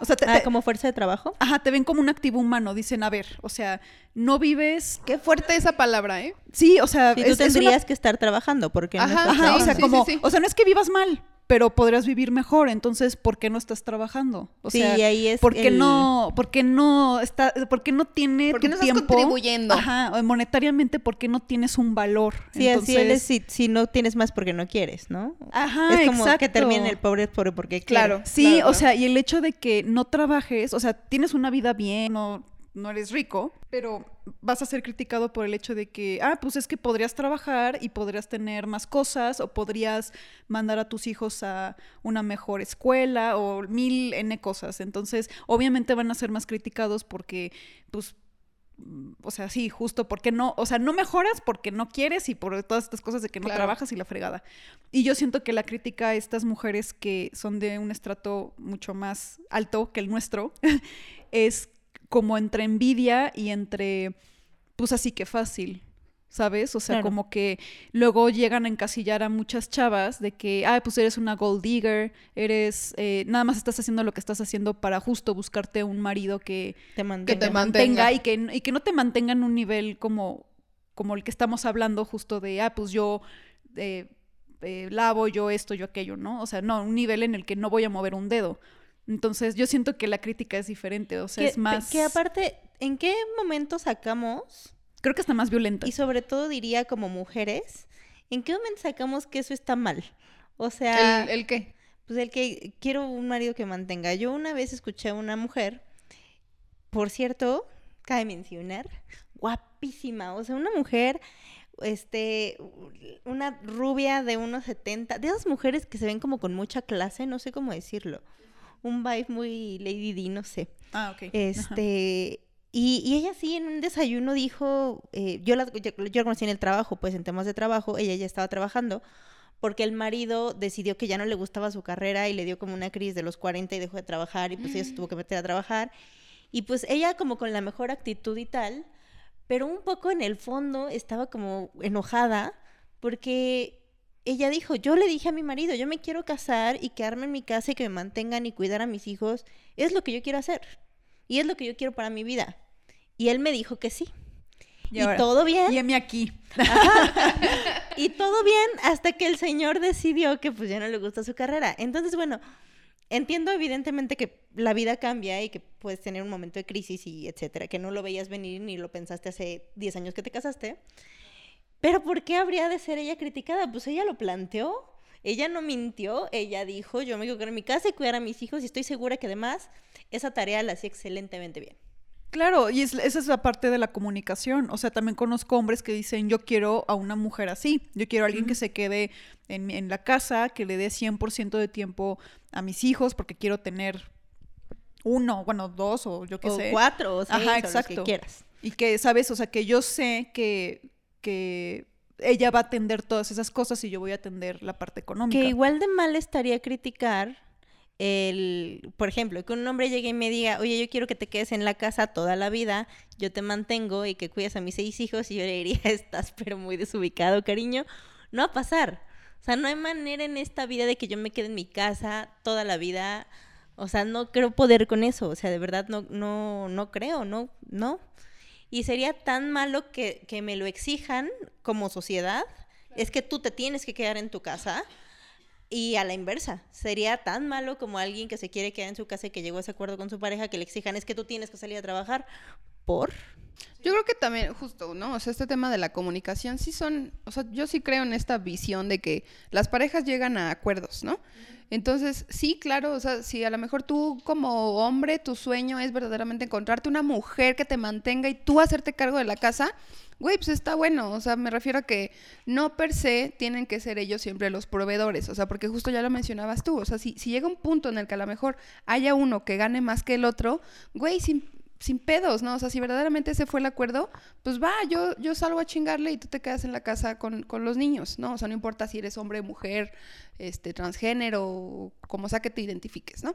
Speaker 3: O sea, te,
Speaker 4: Ah,
Speaker 3: te-
Speaker 4: como fuerza de trabajo.
Speaker 3: ajá, te ven como un activo humano. Dicen, a ver, o sea, no vives...
Speaker 5: Qué fuerte esa palabra, ¿eh?
Speaker 3: Sí, o sea,
Speaker 4: Sí, tú
Speaker 3: es- es una-
Speaker 4: tendrías que estar trabajando porque no
Speaker 5: Ajá,
Speaker 4: estás
Speaker 3: Ajá, o sea,
Speaker 5: sí,
Speaker 3: como,
Speaker 5: sí, sí.
Speaker 3: o sea, no es que vivas mal, pero podrías vivir mejor, entonces, ¿por qué no estás trabajando? O
Speaker 4: Sí,
Speaker 3: sea,
Speaker 4: ahí es
Speaker 3: ¿por qué
Speaker 4: el-
Speaker 3: no, por qué no está, por qué no tiene
Speaker 5: ¿Por qué
Speaker 3: tu
Speaker 5: no estás
Speaker 3: tiempo?
Speaker 5: contribuyendo?
Speaker 3: Ajá, monetariamente, ¿por qué no tienes un valor?
Speaker 4: Sí, así él es
Speaker 3: Entonces-
Speaker 4: si, si no tienes más porque no quieres, ¿no?
Speaker 3: Ajá,
Speaker 4: es como que termine el pobre es pobre porque quiere.
Speaker 5: Claro.
Speaker 3: Sí,
Speaker 5: claro,
Speaker 3: o
Speaker 5: claro.
Speaker 3: sea, y el hecho de que no trabajes, o sea, tienes una vida bien, no no eres rico, pero vas a ser criticado por el hecho de que, ah, pues es que podrías trabajar y podrías tener más cosas o podrías mandar a tus hijos a una mejor escuela o mil N cosas. Entonces, obviamente van a ser más criticados porque, pues, o sea, sí, justo porque no, o sea, no mejoras porque no quieres y por todas estas cosas de que no
Speaker 5: Claro.
Speaker 3: trabajas y la fregada. Y yo siento que la crítica a estas mujeres que son de un estrato mucho más alto que el nuestro es como entre envidia y entre, pues así que fácil, ¿sabes? O sea,
Speaker 4: Claro.
Speaker 3: como que luego llegan a encasillar a muchas chavas de que, ah, pues eres una gold digger, eres, eh, nada más estás haciendo lo que estás haciendo para justo buscarte un marido que
Speaker 4: Te mantenga.
Speaker 5: te
Speaker 3: te
Speaker 5: mantenga.
Speaker 3: mantenga y que, y que no te mantenga en un nivel como, como el que estamos hablando justo de, ah, pues yo eh, eh, lavo, yo esto, yo aquello, ¿no? O sea, no, un nivel en el que no voy a mover un dedo. Entonces, yo siento que la crítica es diferente, o sea,
Speaker 4: que,
Speaker 3: es más...
Speaker 4: que aparte, ¿en qué momento sacamos?
Speaker 3: Creo que está más violenta.
Speaker 4: Y sobre todo diría como mujeres, ¿en qué momento sacamos que eso está mal? O sea,
Speaker 5: ¿El, el qué?
Speaker 4: pues el que quiero un marido que mantenga. Yo una vez escuché a una mujer, por cierto, cabe mencionar, guapísima, o sea, una mujer, este, una rubia de unos 70, de esas mujeres que se ven como con mucha clase, no sé cómo decirlo, un vibe muy Lady D, no sé.
Speaker 3: Ah, ok. Ajá.
Speaker 4: Este, y, y ella sí en un desayuno dijo, eh, yo, la, yo, yo la conocí en el trabajo, pues en temas de trabajo, ella ya estaba trabajando, porque el marido decidió que ya no le gustaba su carrera y le dio como una crisis de los 40 y dejó de trabajar y pues ella se tuvo que meter a trabajar. Y pues ella como con la mejor actitud y tal, pero un poco en el fondo estaba como enojada porque ella dijo, yo le dije a mi marido, yo me quiero casar y quedarme en mi casa y que me mantengan y cuidar a mis hijos, es lo que yo quiero hacer y es lo que yo quiero para mi vida. Y él me dijo que sí. Y,
Speaker 3: ahora,
Speaker 4: todo bien.
Speaker 3: Y heme aquí.
Speaker 4: Y todo bien hasta que el señor decidió que pues ya no le gusta su carrera. Entonces, bueno, entiendo evidentemente que la vida cambia y que puedes tener un momento de crisis y etcétera, que no lo veías venir ni lo pensaste hace 10 años que te casaste. Pero ¿por qué habría de ser ella criticada? Pues ella lo planteó. Ella no mintió, ella dijo, yo me quiero quedar en mi casa y cuidar a mis hijos y estoy segura que además esa tarea la hacía excelentemente bien.
Speaker 3: Claro, y es- esa es la parte de la comunicación. O sea, también conozco hombres que dicen, yo quiero a una mujer así. Yo quiero a alguien que se quede en, la casa, que le dé 100% de tiempo a mis hijos, porque quiero tener uno, bueno, dos o yo qué
Speaker 4: o
Speaker 3: sé.
Speaker 4: cuatro o seis
Speaker 3: Ajá,
Speaker 4: o los que
Speaker 3: exacto.
Speaker 4: quieras.
Speaker 3: Y que, ¿sabes? O sea, que yo sé que, que ella va a atender todas esas cosas y yo voy a atender la parte económica.
Speaker 4: Que igual de mal estaría criticar el, por ejemplo, que un hombre llegue y me diga, oye, yo quiero que te quedes en la casa toda la vida, yo te mantengo y que cuides a mis seis hijos, y yo le diría, estás pero muy desubicado, cariño. No va a pasar. O sea, no hay manera en esta vida de que yo me quede en mi casa toda la vida. O sea, no creo poder con eso. O sea, de verdad no, no, no creo, no, no. Y sería tan malo que, que me lo exijan como sociedad. Es que tú te tienes que quedar en tu casa. Y a la inversa, sería tan malo como alguien que se quiere quedar en su casa y que llegó a ese acuerdo con su pareja que le exijan es que tú tienes que salir a trabajar por
Speaker 5: Yo creo que también, justo, ¿no? O sea, este tema de la comunicación sí son, o sea, yo sí creo en esta visión de que las parejas llegan a acuerdos, ¿no? Entonces, sí, claro, o sea, si a lo mejor tú como hombre, tu sueño es verdaderamente encontrarte una mujer que te mantenga y tú hacerte cargo de la casa, güey, pues está bueno, o sea, me refiero a que no per se tienen que ser ellos siempre los proveedores, o sea, porque justo ya lo mencionabas tú, o sea, si, si llega un punto en el que a lo mejor haya uno que gane más que el otro, güey, sin, sin pedos, ¿no? O sea, si verdaderamente ese fue el acuerdo, pues va, yo, yo salgo a chingarle y tú te quedas en la casa con, con los niños, ¿no? O sea, no importa si eres hombre, mujer, este, transgénero, como sea que te identifiques, ¿no?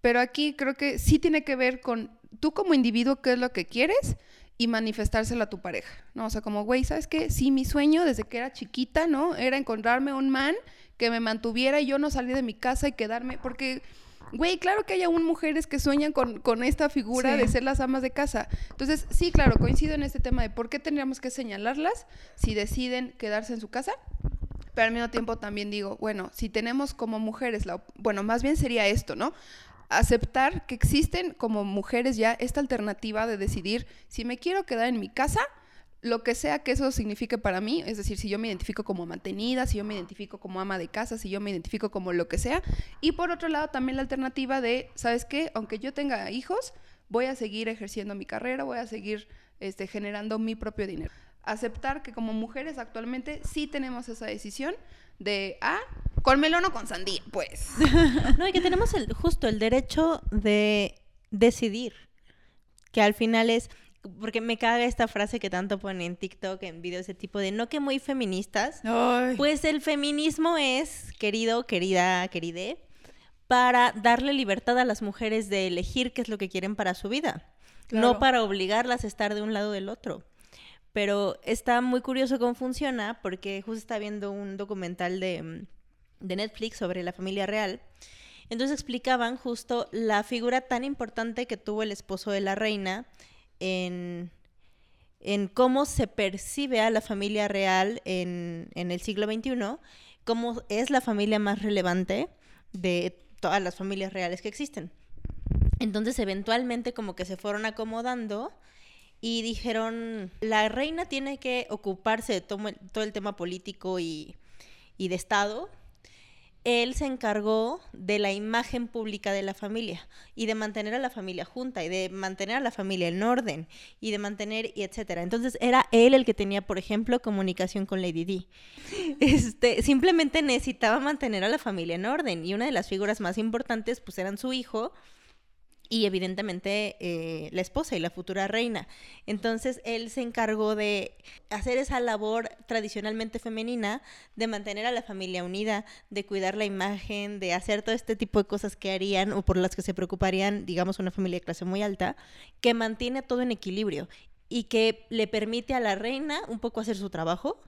Speaker 5: Pero aquí creo que sí tiene que ver con tú como individuo qué es lo que quieres y manifestárselo a tu pareja, ¿no? O sea, como, güey, ¿sabes qué? Sí, mi sueño desde que era chiquita, ¿no? Era encontrarme un man que me mantuviera y yo no salir de mi casa y quedarme, porque, güey, claro que hay aún mujeres que sueñan con, con esta figura
Speaker 3: Sí.
Speaker 5: de ser las amas de casa. Entonces, sí, claro, coincido en este tema de por qué tendríamos que señalarlas si deciden quedarse en su casa. Pero al mismo tiempo también digo, bueno, si tenemos como mujeres, la, bueno, más bien sería esto, ¿no? Aceptar que existen como mujeres ya esta alternativa de decidir si me quiero quedar en mi casa, lo que sea que eso signifique para mí, es decir, si yo me identifico como mantenida, si yo me identifico como ama de casa, si yo me identifico como lo que sea. Y por otro lado también la alternativa de, ¿sabes qué? Aunque yo tenga hijos, voy a seguir ejerciendo mi carrera, voy a seguir este, generando mi propio dinero. Aceptar que como mujeres actualmente sí tenemos esa decisión de, ah, con melón o con sandía, pues.
Speaker 4: No, y que tenemos el, justo el derecho de decidir. Que al final es. Porque me caga esta frase que tanto ponen en TikTok, en videos de tipo de no que muy feministas.
Speaker 3: Ay.
Speaker 4: Pues el feminismo es, querido, querida, queride, para darle libertad a las mujeres de elegir qué es lo que quieren para su vida.
Speaker 5: Claro.
Speaker 4: No para obligarlas a estar de un lado del otro. Pero está muy curioso cómo funciona, porque justo está viendo un documental de, mm, de Netflix sobre la familia real. Entonces explicaban justo la figura tan importante que tuvo el esposo de la reina en, en cómo se percibe a la familia real en, en el siglo XXI, cómo es la familia más relevante de todas las familias reales que existen. Entonces, eventualmente, como que se fueron acomodando y dijeron: la reina tiene que ocuparse de todo el, todo el tema político y, y de Estado. Él se encargó de la imagen pública de la familia y de mantener a la familia junta y de mantener a la familia en orden y de mantener y etcétera. Entonces era él el que tenía, por ejemplo, comunicación con Lady Di. Este, simplemente necesitaba mantener a la familia en orden y una de las figuras más importantes pues eran su hijo y evidentemente eh, la esposa y la futura reina. Entonces él se encargó de hacer esa labor tradicionalmente femenina, de mantener a la familia unida, de cuidar la imagen, de hacer todo este tipo de cosas que harían o por las que se preocuparían, digamos, una familia de clase muy alta, que mantiene todo en equilibrio y que le permite a la reina un poco hacer su trabajo.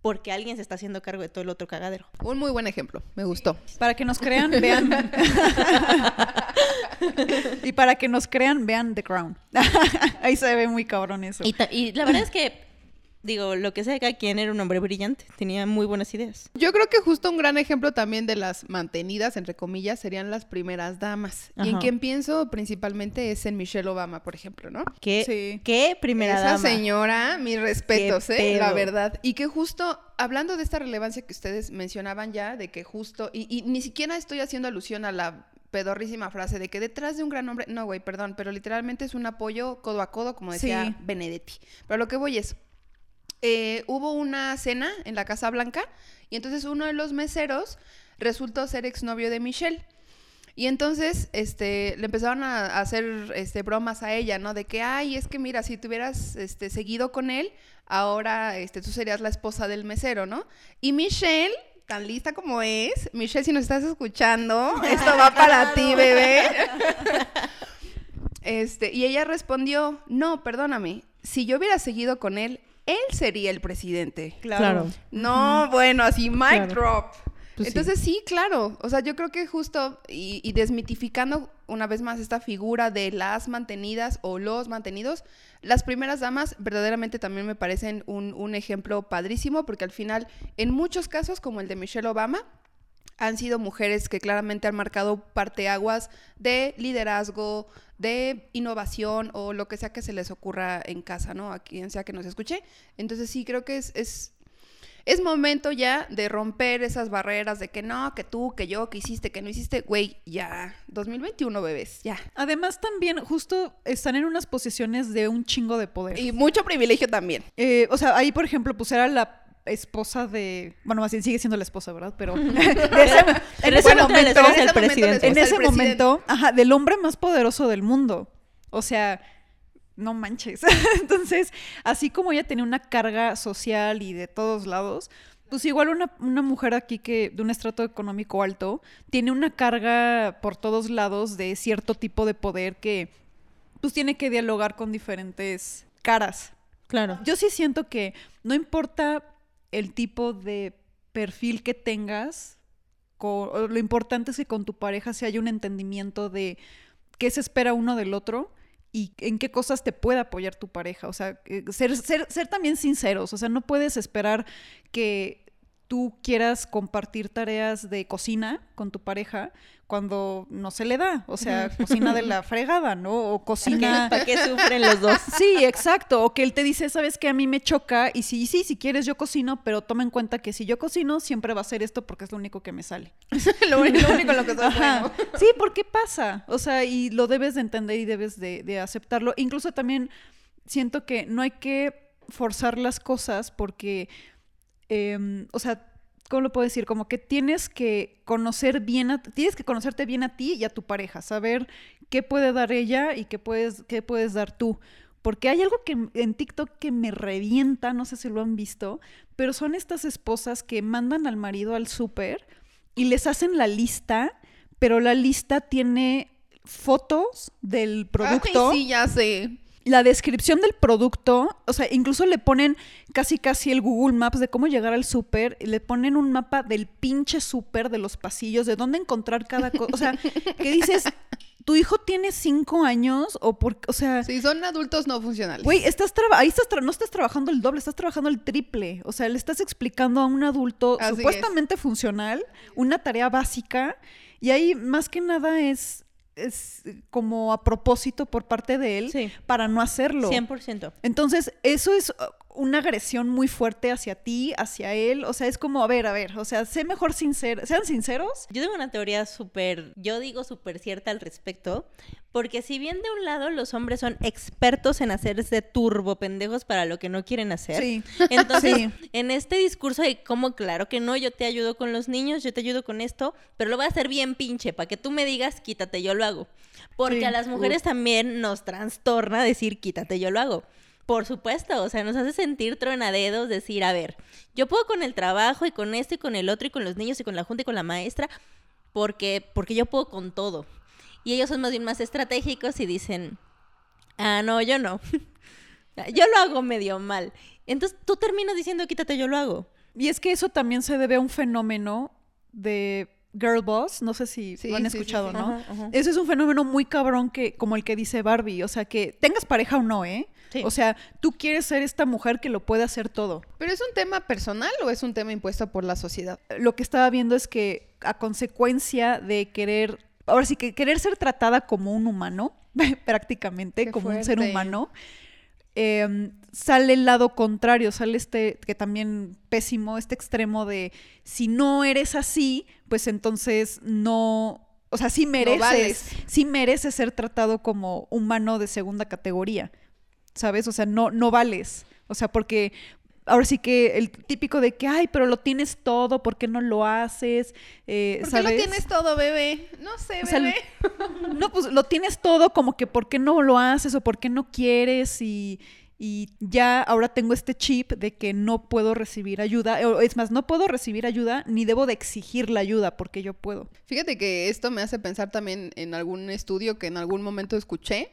Speaker 4: Porque alguien se está haciendo cargo de todo el otro cagadero.
Speaker 5: Un muy buen ejemplo, me gustó.
Speaker 3: Para que nos crean, vean. y para que nos crean, vean The Crown. Ahí se ve muy cabrón eso.
Speaker 4: Y, la verdad es que, digo, lo que sea de cada quien era un hombre brillante, tenía muy buenas ideas.
Speaker 5: Yo creo que justo un gran ejemplo también de las mantenidas, entre comillas, serían las primeras damas. Y en quien pienso principalmente es en Michelle Obama, por ejemplo, ¿no?
Speaker 4: ¿Qué,
Speaker 3: Sí.
Speaker 4: qué primera
Speaker 5: Esa
Speaker 4: dama?
Speaker 5: señora, mis respetos, ¿eh? La verdad. Y que justo, hablando de esta relevancia que ustedes mencionaban ya, de que justo, y, y ni siquiera estoy haciendo alusión a la pedorrísima frase de que detrás de un gran hombre, no, güey, perdón, pero literalmente es un apoyo codo a codo, como decía
Speaker 3: Sí.
Speaker 5: Benedetti. Pero lo que voy es, eh, hubo una cena en la Casa Blanca y entonces uno de los meseros resultó ser exnovio de Michelle. Y entonces, este, le empezaron a hacer, este, bromas a ella, ¿no? De que, ay, es que mira, si te hubieras, este, seguido con él, ahora, este, tú serías la esposa del mesero, ¿no? Y Michelle, tan lista como es, Michelle, si nos estás escuchando, esto va para ti, bebé. Este, y ella respondió, no, perdóname, si yo hubiera seguido con él, él sería el presidente.
Speaker 4: Claro.
Speaker 5: No, bueno, así mic
Speaker 4: Claro.
Speaker 5: drop.
Speaker 4: Pues sí.
Speaker 5: Entonces sí. claro. O sea, yo creo que justo y, y desmitificando una vez más esta figura de las mantenidas o los mantenidos, las primeras damas verdaderamente también me parecen un, un ejemplo padrísimo porque al final, en muchos casos, como el de Michelle Obama, han sido mujeres que claramente han marcado parteaguas de liderazgo, de innovación o lo que sea que se les ocurra en casa, ¿no? A quien sea que nos escuche. Entonces sí, creo que es, es, es momento ya de romper esas barreras de que no, que tú, que yo, que hiciste, que no hiciste. Güey, ya. 2021, bebés, ya.
Speaker 3: Además, también justo están en unas posiciones de un chingo de poder.
Speaker 5: Y mucho privilegio también.
Speaker 3: Eh, o sea, ahí, por ejemplo, pues era la esposa de. Bueno, más bien sigue siendo la esposa, ¿verdad? Pero. de ese- en ese
Speaker 4: Bueno,
Speaker 3: momento.
Speaker 5: en ese
Speaker 3: En momento, ajá, del hombre más poderoso del mundo. O sea, no manches. Entonces, así como ella tenía una carga social y de todos lados, pues igual una, una mujer aquí que de un estrato económico alto tiene una carga por todos lados de cierto tipo de poder que pues tiene que dialogar con diferentes caras.
Speaker 4: Claro.
Speaker 3: Yo sí siento que no importa el tipo de perfil que tengas, co- o lo importante es que con tu pareja se haya un entendimiento de qué se espera uno del otro y en qué cosas te puede apoyar tu pareja. O sea, eh, ser, ser, ser también sinceros. O sea, no puedes esperar que tú quieras compartir tareas de cocina con tu pareja cuando no se le da, o sea, cocina de la fregada, ¿no? O cocina...
Speaker 4: ¿Para qué sufren los dos?
Speaker 3: Sí, exacto. O que él te dice, sabes que a mí me choca y sí, sí, si quieres yo cocino, pero toma en cuenta que si yo cocino siempre va a ser esto porque es lo único que me sale.
Speaker 5: lo, único, lo único en lo que soy
Speaker 3: Ajá.
Speaker 5: bueno.
Speaker 3: Sí, porque pasa. O sea, y lo debes de entender y debes de, de aceptarlo. Incluso también siento que no hay que forzar las cosas porque, em, o sea, ¿cómo lo puedo decir? Como que tienes que conocer bien, a- tienes que conocerte bien a ti y a tu pareja, saber qué puede dar ella y qué puedes, qué puedes dar tú. Porque hay algo que en TikTok que me revienta, no sé si lo han visto, pero son estas esposas que mandan al marido al súper y les hacen la lista, pero la lista tiene fotos del producto
Speaker 5: Ay, sí, ya sé.
Speaker 3: La descripción del producto, o sea, incluso le ponen casi casi el Google Maps de cómo llegar al súper, le ponen un mapa del pinche súper de los pasillos, de dónde encontrar cada cosa, o sea, que dices, tu hijo tiene cinco años o por, o sea,
Speaker 5: Sí, son adultos no funcionales.
Speaker 3: güey, estás ahí estás no estás trabajando el doble, estás trabajando el triple, o sea, le estás explicando a un adulto
Speaker 5: Así es.
Speaker 3: supuestamente funcional una tarea básica y ahí más que nada es es como a propósito por parte de él
Speaker 4: Sí.
Speaker 3: para no hacerlo.
Speaker 4: 100%.
Speaker 3: Entonces, eso es una agresión muy fuerte hacia ti, hacia él. O sea, es como, a ver, a ver, o sea, sé mejor sincero, sean sinceros.
Speaker 4: Yo tengo una teoría súper, yo digo súper cierta al respecto, porque si bien de un lado los hombres son expertos en hacerse turbo pendejos para lo que no quieren hacer,
Speaker 3: Sí.
Speaker 4: entonces
Speaker 3: Sí.
Speaker 4: en este discurso de como claro que no, yo te ayudo con los niños, yo te ayudo con esto, pero lo voy a hacer bien pinche, para que tú me digas, quítate, yo lo hago. Porque
Speaker 3: Sí.
Speaker 4: a las mujeres también nos trastorna decir, quítate, yo lo hago. Por supuesto, o sea, nos hace sentir tronadedos, decir, a ver, yo puedo con el trabajo y con esto y con el otro y con los niños y con la junta y con la maestra, porque, porque yo puedo con todo. Y ellos son más bien más estratégicos y dicen, ah, no, yo no. yo lo hago medio mal. Entonces tú terminas diciendo, quítate, yo lo hago.
Speaker 3: Y es que eso también se debe a un fenómeno de girl boss. No sé si
Speaker 5: Sí,
Speaker 3: lo han
Speaker 5: sí, sí,
Speaker 3: escuchado,
Speaker 5: sí.
Speaker 3: ¿no?
Speaker 4: Ajá, ajá.
Speaker 3: Ese es un fenómeno muy cabrón que, como el que dice Barbie. O sea, que tengas pareja o no, ¿eh? O sea, tú quieres ser esta mujer que lo puede hacer todo.
Speaker 5: ¿Pero es un tema personal o es un tema impuesto por la sociedad?
Speaker 3: lo que estaba viendo es que a consecuencia de querer, ahora sí que querer ser tratada como un humano, prácticamente,
Speaker 5: Qué
Speaker 3: como un ser humano, eh, sale el lado contrario, sale este, que también pésimo, este extremo de si no eres así, pues entonces no, o sea, sí mereces,
Speaker 5: vales.
Speaker 3: sí mereces ser tratado como humano de segunda categoría, ¿sabes? O sea, no, no vales, o sea, porque ahora sí que el típico de que, ay, pero lo tienes todo, ¿por qué no lo haces? Eh,
Speaker 5: ¿Por qué lo tienes todo, bebé? No sé,
Speaker 3: O sea,
Speaker 5: bebé.
Speaker 3: No, pues lo tienes todo, como que ¿por qué no lo haces o por qué no quieres? Y, y ya ahora tengo este chip de que no puedo recibir ayuda. Es más, no puedo recibir ayuda ni debo de exigir la ayuda porque yo puedo.
Speaker 5: Fíjate que esto me hace pensar también en algún estudio que en algún momento escuché,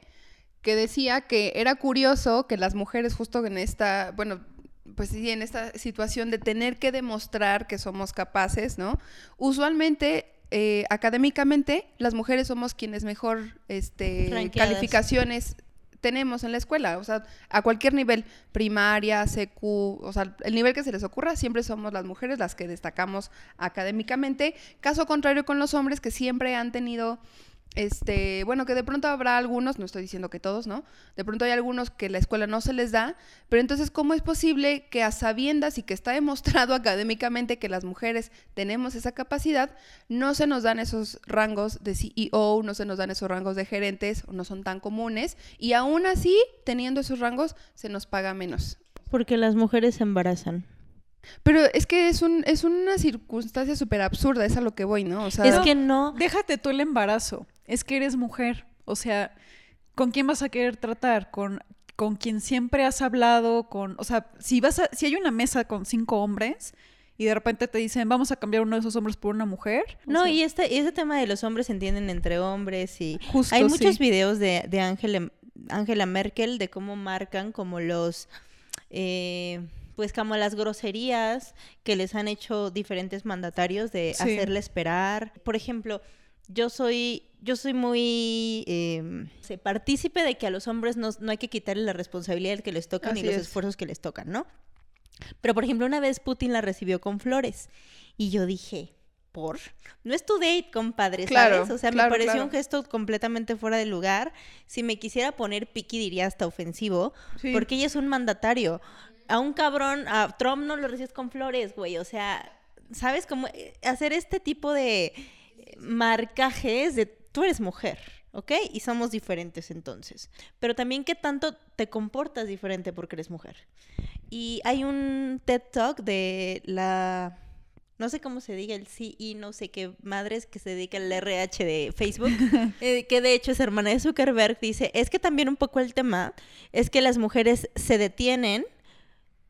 Speaker 5: que decía que era curioso que las mujeres justo en esta, bueno, pues sí, en esta situación de tener que demostrar que somos capaces, ¿no? Usualmente, eh, académicamente, las mujeres somos quienes mejor este,
Speaker 4: Ranqueadas.
Speaker 5: calificaciones tenemos en la escuela, o sea, a cualquier nivel, primaria, CQ, o sea, el nivel que se les ocurra, siempre somos las mujeres las que destacamos académicamente. Caso contrario con los hombres que siempre han tenido, este, bueno, que de pronto habrá algunos, no estoy diciendo que todos, ¿no? De pronto hay algunos que la escuela no se les da, pero entonces, ¿cómo es posible que a sabiendas y que está demostrado académicamente que las mujeres tenemos esa capacidad, no se nos dan esos rangos de CEO, no se nos dan esos rangos de gerentes, no son tan comunes, y aún así, teniendo esos rangos, se nos paga menos?
Speaker 4: Porque las mujeres se embarazan.
Speaker 5: Pero es que es, un, es una circunstancia súper absurda, es a lo que voy, ¿no? O sea,
Speaker 4: es que no.
Speaker 3: Déjate tú el embarazo. Es que eres mujer. O sea, ¿con quién vas a querer tratar? Con, con quien siempre has hablado, con. O sea, si vas a, si hay una mesa con cinco hombres y de repente te dicen vamos a cambiar uno de esos hombres por una mujer. o
Speaker 4: No,
Speaker 3: sea,
Speaker 4: y este, y ese tema de los hombres se entienden entre hombres y
Speaker 3: Justo,
Speaker 4: hay muchos
Speaker 3: sí.
Speaker 4: videos de, de Angela, Angela Merkel de cómo marcan como los eh, pues como las groserías que les han hecho diferentes mandatarios de
Speaker 3: Sí.
Speaker 4: hacerle esperar. Por ejemplo, yo soy, yo soy muy eh, sé, partícipe de que a los hombres no, no hay que quitarle la responsabilidad que les tocan y
Speaker 5: Así
Speaker 4: los
Speaker 5: es.
Speaker 4: esfuerzos que les tocan, ¿no? Pero por ejemplo, una vez Putin la recibió con flores y yo dije, por. No es tu date, compadre,
Speaker 5: Claro,
Speaker 4: ¿sabes? O sea,
Speaker 5: claro,
Speaker 4: me pareció
Speaker 5: claro.
Speaker 4: un gesto completamente fuera de lugar. Si me quisiera poner piqui, diría hasta ofensivo,
Speaker 3: Sí.
Speaker 4: porque ella es un mandatario. A un cabrón, a Trump no lo recibes con flores, güey. O sea, ¿sabes? Como eh, hacer este tipo de marcajes de tú eres mujer, ¿ok? Y somos diferentes entonces. Pero también qué tanto te comportas diferente porque eres mujer. Y hay un TED Talk de la... No sé cómo se diga el CI, no sé qué madres que se dedica al RH de Facebook, eh, que de hecho es hermana de Zuckerberg, dice, es que también un poco el tema es que las mujeres se detienen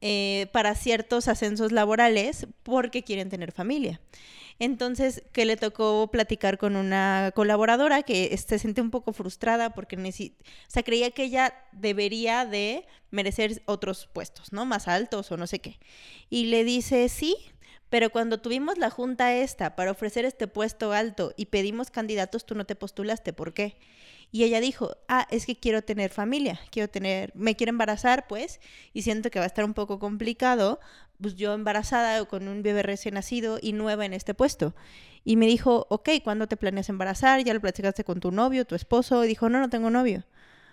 Speaker 4: eh, para ciertos ascensos laborales porque quieren tener familia. Entonces, que le tocó platicar con una colaboradora que se siente un poco frustrada porque necesita, o sea, creía que ella debería de merecer otros puestos, ¿no? Más altos o no sé qué. Y le dice, sí, pero cuando tuvimos la junta esta para ofrecer este puesto alto y pedimos candidatos, tú no te postulaste, ¿por qué? Y ella dijo, ah, es que quiero tener familia, quiero tener, me quiero embarazar, pues, y siento que va a estar un poco complicado, pues yo embarazada o con un bebé recién nacido y nueva en este puesto. Y me dijo, ok, ¿cuándo te planeas embarazar? ¿Ya lo platicaste con tu novio, tu esposo? Y dijo, no, no tengo novio.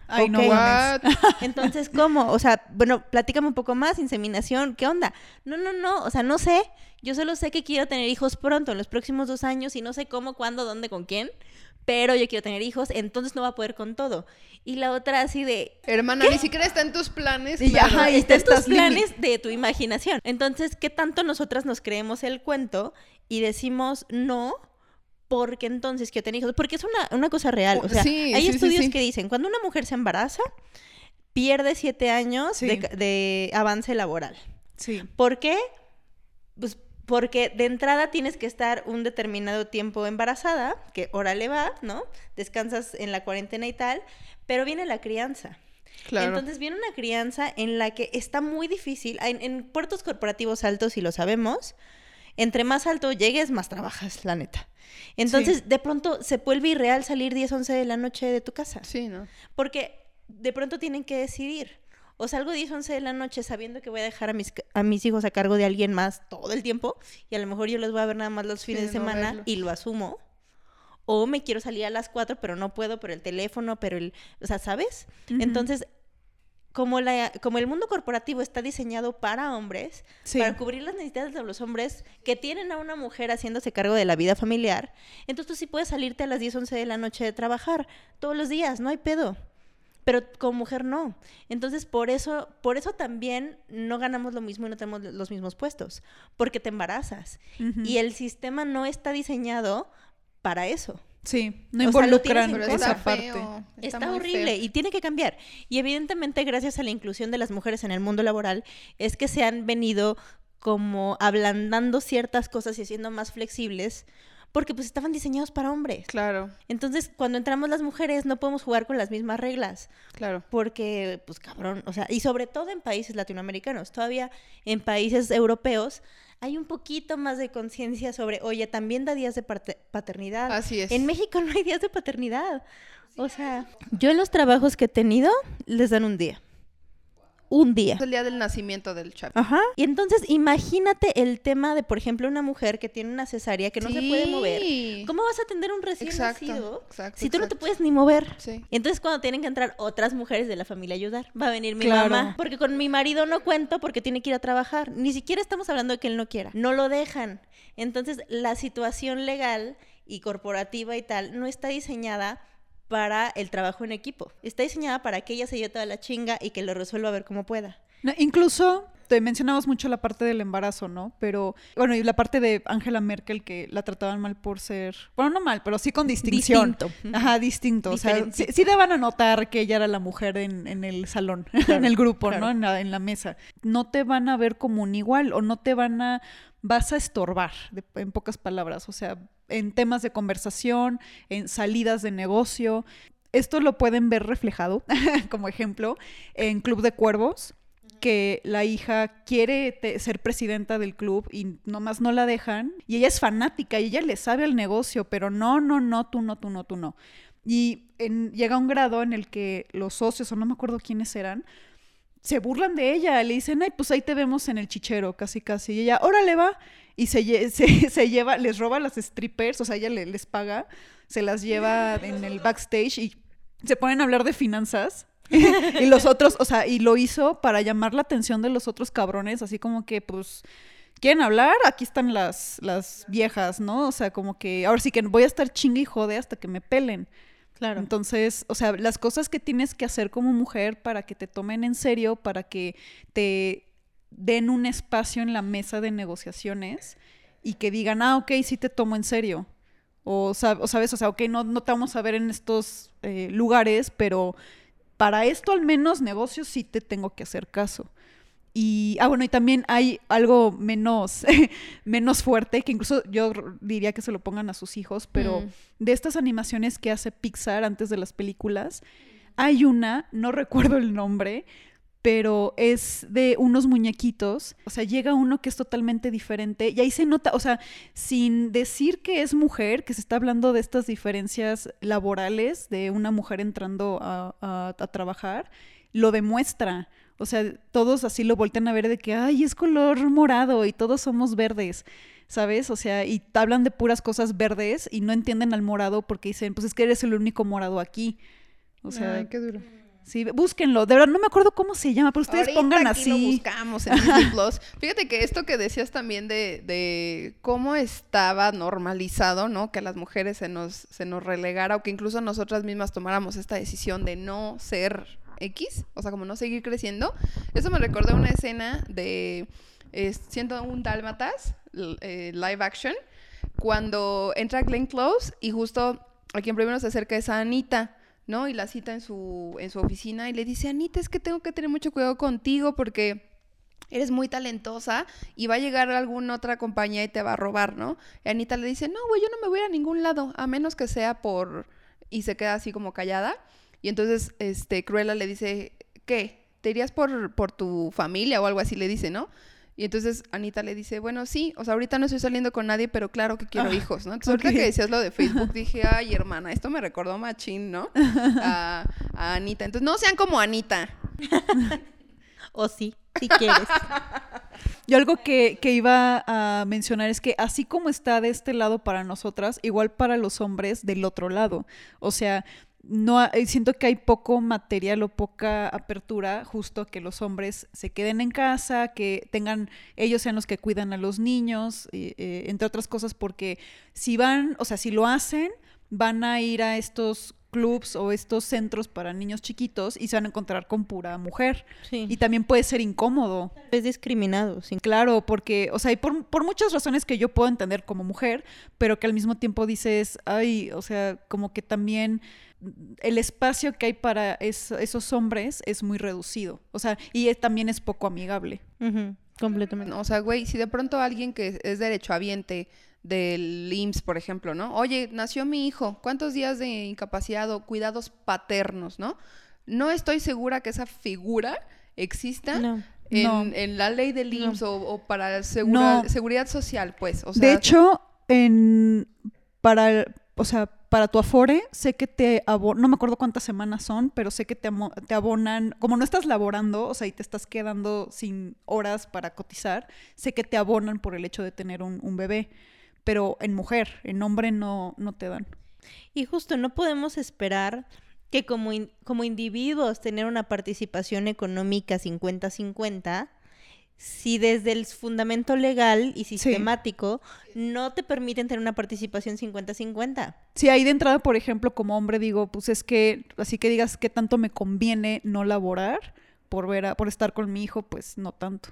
Speaker 3: Ay, no
Speaker 4: Ok.
Speaker 3: mames.
Speaker 5: What?
Speaker 4: Entonces, ¿cómo? O sea, bueno, platícame un poco más, inseminación, ¿qué onda? No, no, no, o sea, no sé. Yo solo sé que quiero tener hijos pronto, en los próximos dos años, y no sé cómo, cuándo, dónde, con quién, pero yo quiero tener hijos, entonces no va a poder con todo. Y la otra así de,
Speaker 5: Hermana, ni siquiera está en tus planes.
Speaker 3: Y ya,
Speaker 5: claro.
Speaker 3: ajá, y
Speaker 4: está en tus planes de tu imaginación. Entonces, ¿qué tanto nosotras nos creemos el cuento y decimos no? Porque entonces quiero tener hijos. Porque es una, una cosa real. O sea,
Speaker 5: Sí,
Speaker 4: hay
Speaker 5: sí,
Speaker 4: estudios
Speaker 5: sí.
Speaker 4: que dicen, cuando una mujer se embaraza, pierde siete años de, de avance laboral.
Speaker 3: Sí.
Speaker 4: ¿Por qué? Pues porque de entrada tienes que estar un determinado tiempo embarazada, que hora le va, ¿no? Descansas en la cuarentena y tal, pero viene la crianza.
Speaker 5: Claro.
Speaker 4: Entonces viene una crianza en la que está muy difícil. En, en puertos corporativos altos, y lo sabemos, entre más alto llegues, más trabajas, la neta. Entonces, de pronto se vuelve irreal salir 10, 11 de la noche de tu casa.
Speaker 5: Sí, ¿no?
Speaker 4: Porque de pronto tienen que decidir. O salgo 10, 11 de la noche sabiendo que voy a dejar a mis, a mis hijos a cargo de alguien más todo el tiempo y a lo mejor yo los voy a ver nada más los fines
Speaker 5: Sí,
Speaker 4: de semana y lo asumo. O me quiero salir a las 4 pero no puedo, pero el teléfono, pero el... O sea, ¿sabes? Entonces, como, la, como el mundo corporativo está diseñado para hombres,
Speaker 3: Sí.
Speaker 4: para cubrir las necesidades de los hombres que tienen a una mujer haciéndose cargo de la vida familiar, entonces tú sí puedes salirte a las 10, 11 de la noche de trabajar todos los días, no hay pedo. Pero como mujer no. Entonces, por eso, por eso también no ganamos lo mismo y no tenemos los mismos puestos, porque te embarazas. Y el sistema no está diseñado para eso.
Speaker 3: Sí, no
Speaker 4: O sea, en
Speaker 5: está
Speaker 3: esa parte.
Speaker 5: feo.
Speaker 4: Está,
Speaker 5: muy
Speaker 4: horrible
Speaker 5: feo.
Speaker 4: y tiene que cambiar. Y evidentemente, gracias a la inclusión de las mujeres en el mundo laboral, es que se han venido como ablandando ciertas cosas y haciendo más flexibles, porque pues estaban diseñados para hombres.
Speaker 5: Claro,
Speaker 4: Entonces, cuando entramos las mujeres, no podemos jugar con las mismas reglas,
Speaker 5: claro.
Speaker 4: porque, pues cabrón, o sea, y sobre todo en países latinoamericanos, todavía en países europeos hay un poquito más de conciencia sobre, oye, también da días de paternidad.
Speaker 5: Así es.
Speaker 4: En México no hay días de paternidad. O sea, yo en los trabajos que he tenido les dan un día. Un día.
Speaker 5: Es el día del nacimiento del chavo.
Speaker 4: Ajá. Y entonces imagínate el tema de, por ejemplo, una mujer que tiene una cesárea que no se puede mover. ¿Cómo vas a atender un recién
Speaker 5: Exacto,
Speaker 4: nacido
Speaker 5: exacto,
Speaker 4: si tú no te puedes ni mover?
Speaker 5: Sí.
Speaker 4: Y entonces cuando tienen que entrar otras mujeres de la familia a ayudar, va a venir mi
Speaker 3: Claro.
Speaker 4: mamá, porque con mi marido no cuento porque tiene que ir a trabajar. Ni siquiera estamos hablando de que él no quiera, no lo dejan. Entonces la situación legal y corporativa y tal no está diseñada para el trabajo en equipo. Está diseñada para que ella se lleve toda la chinga y que lo resuelva a ver cómo pueda.
Speaker 3: No, incluso te mencionabas mucho la parte del embarazo, ¿no? Pero, bueno, y la parte de Angela Merkel que la trataban mal por ser, bueno, no mal, pero sí con distinción.
Speaker 4: Distinto.
Speaker 3: Ajá, distinto. O sea, sí, sí daban a notar que ella era la mujer en, en el salón, en el grupo,
Speaker 4: claro.
Speaker 3: ¿no? En la, en la mesa. No te van a ver como un igual o no te van a, vas a estorbar, de- en pocas palabras. O sea, en temas de conversación, en salidas de negocio. Esto lo pueden ver reflejado, como ejemplo, en Club de Cuervos, que la hija quiere ser presidenta del club y nomás no la dejan. Y ella es fanática y ella le sabe al negocio, pero no, no, no, tú no, tú no, tú no. Y en- llega un grado en el que los socios, o no me acuerdo quiénes eran, se burlan de ella, le dicen, ay, pues ahí te vemos en el chichero, casi, casi. Y ella, órale, va. Y se, se, se lleva, les roba a las strippers, o sea, ella le- les paga, se las lleva en el backstage y se ponen a hablar de finanzas. y los otros, o sea, y lo hizo para llamar la atención de los otros cabrones, así como que, pues, ¿quieren hablar? Aquí están las, las viejas, ¿no? O sea, como que ahora sí que voy a estar chingue y jode hasta que me pelen.
Speaker 4: Claro.
Speaker 3: Entonces, o sea, las cosas que tienes que hacer como mujer para que te tomen en serio, para que te den un espacio en la mesa de negociaciones y que digan, ah, ok, sí te tomo en serio. O, o sabes, o sea, ok, no, no te vamos a ver en estos eh, lugares, pero para esto al menos negocios sí te tengo que hacer caso. Y, ah, bueno, y también hay algo menos, menos fuerte, que incluso yo diría que se lo pongan a sus hijos, pero
Speaker 5: Mm.
Speaker 3: de estas animaciones que hace Pixar antes de las películas, hay una, no recuerdo el nombre, pero es de unos muñequitos, o sea, llega uno que es totalmente diferente y ahí se nota, o sea, sin decir que es mujer, que se está hablando de estas diferencias laborales de una mujer entrando a, a- a trabajar, lo demuestra. O sea, todos así lo voltean a ver de que, ay, es color morado y todos somos verdes, ¿sabes? O sea, y hablan de puras cosas verdes y no entienden al morado porque dicen, pues es que eres el único morado aquí. O sea,
Speaker 5: Ay, qué duro.
Speaker 3: Sí, búsquenlo. De verdad, no me acuerdo cómo se llama, pero ustedes
Speaker 5: Ahorita
Speaker 3: pongan
Speaker 5: aquí lo
Speaker 3: así.
Speaker 5: buscamos en Disney Plus. Fíjate que esto que decías también de, de cómo estaba normalizado, ¿no? Que a las mujeres se nos, se nos relegara o que incluso nosotras mismas tomáramos esta decisión de no ser X, o sea, como no seguir creciendo. Eso me recordó una escena de eh, Siento un Dálmatas, l- eh, live action, cuando entra Glenn Close y justo a quien primero se acerca es a Anita, ¿no? Y la cita en su, en su oficina y le dice, Anita, es que tengo que tener mucho cuidado contigo porque eres muy talentosa y va a llegar alguna otra compañía y te va a robar, ¿no? Y Anita le dice, no, güey, yo no me voy a ir a ningún lado, a menos que sea por... Y se queda así como callada. Y entonces, este, Cruella le dice, ¿qué? ¿Te irías por, por tu familia o algo así? Le dice, ¿no? Y entonces Anita le dice, bueno, sí, o sea, ahorita no estoy saliendo con nadie, pero claro que quiero
Speaker 3: Ah,
Speaker 5: hijos, ¿no? Entonces, ahorita
Speaker 3: ok.
Speaker 5: que decías lo de Facebook, dije, ay, hermana, esto me recordó machín, ¿no? A, a Anita. Entonces, no sean como Anita.
Speaker 4: O sí, si quieres.
Speaker 3: Yo algo que, que iba a mencionar es que así como está de este lado para nosotras, igual para los hombres del otro lado. O sea, no eh, siento que hay poco material o poca apertura justo a que los hombres se queden en casa, que tengan, ellos sean los que cuidan a los niños, eh, eh, entre otras cosas, porque si van, o sea, si lo hacen, van a ir a estos clubs o estos centros para niños chiquitos y se van a encontrar con pura mujer.
Speaker 4: Sí.
Speaker 3: Y también puede ser incómodo.
Speaker 4: es discriminado, sí.
Speaker 3: Claro, porque, o sea, y por, por muchas razones que yo puedo entender como mujer, pero que al mismo tiempo dices, ay, o sea, como que también el espacio que hay para es- esos hombres es muy reducido. O sea, y es- también es poco amigable.
Speaker 4: Completamente.
Speaker 5: O sea, güey, si de pronto alguien que es derechohabiente del IMSS, por ejemplo, ¿no? Oye, nació mi hijo, ¿cuántos días de incapacidad o cuidados paternos, ¿no? No estoy segura que esa figura exista
Speaker 4: No.
Speaker 5: en,
Speaker 3: No.
Speaker 5: en la ley del IMSS o, o para segura-
Speaker 3: No.
Speaker 5: seguridad social, pues. O sea,
Speaker 3: de hecho, en, para, el- o sea, para tu Afore, sé que te abonan, no me acuerdo cuántas semanas son, pero sé que te, te abonan, como no estás laborando, o sea, y te estás quedando sin horas para cotizar, sé que te abonan por el hecho de tener un, un bebé, pero en mujer, en hombre no, no te dan.
Speaker 4: Y justo no podemos esperar que como, como individuos tener una participación económica 50-50 si desde el fundamento legal y sistemático no te permiten tener una participación 50-50.
Speaker 3: Si ahí de entrada, por ejemplo, como hombre digo, pues es que, así que digas que tanto me conviene no laborar por ver a- por estar con mi hijo, pues no tanto.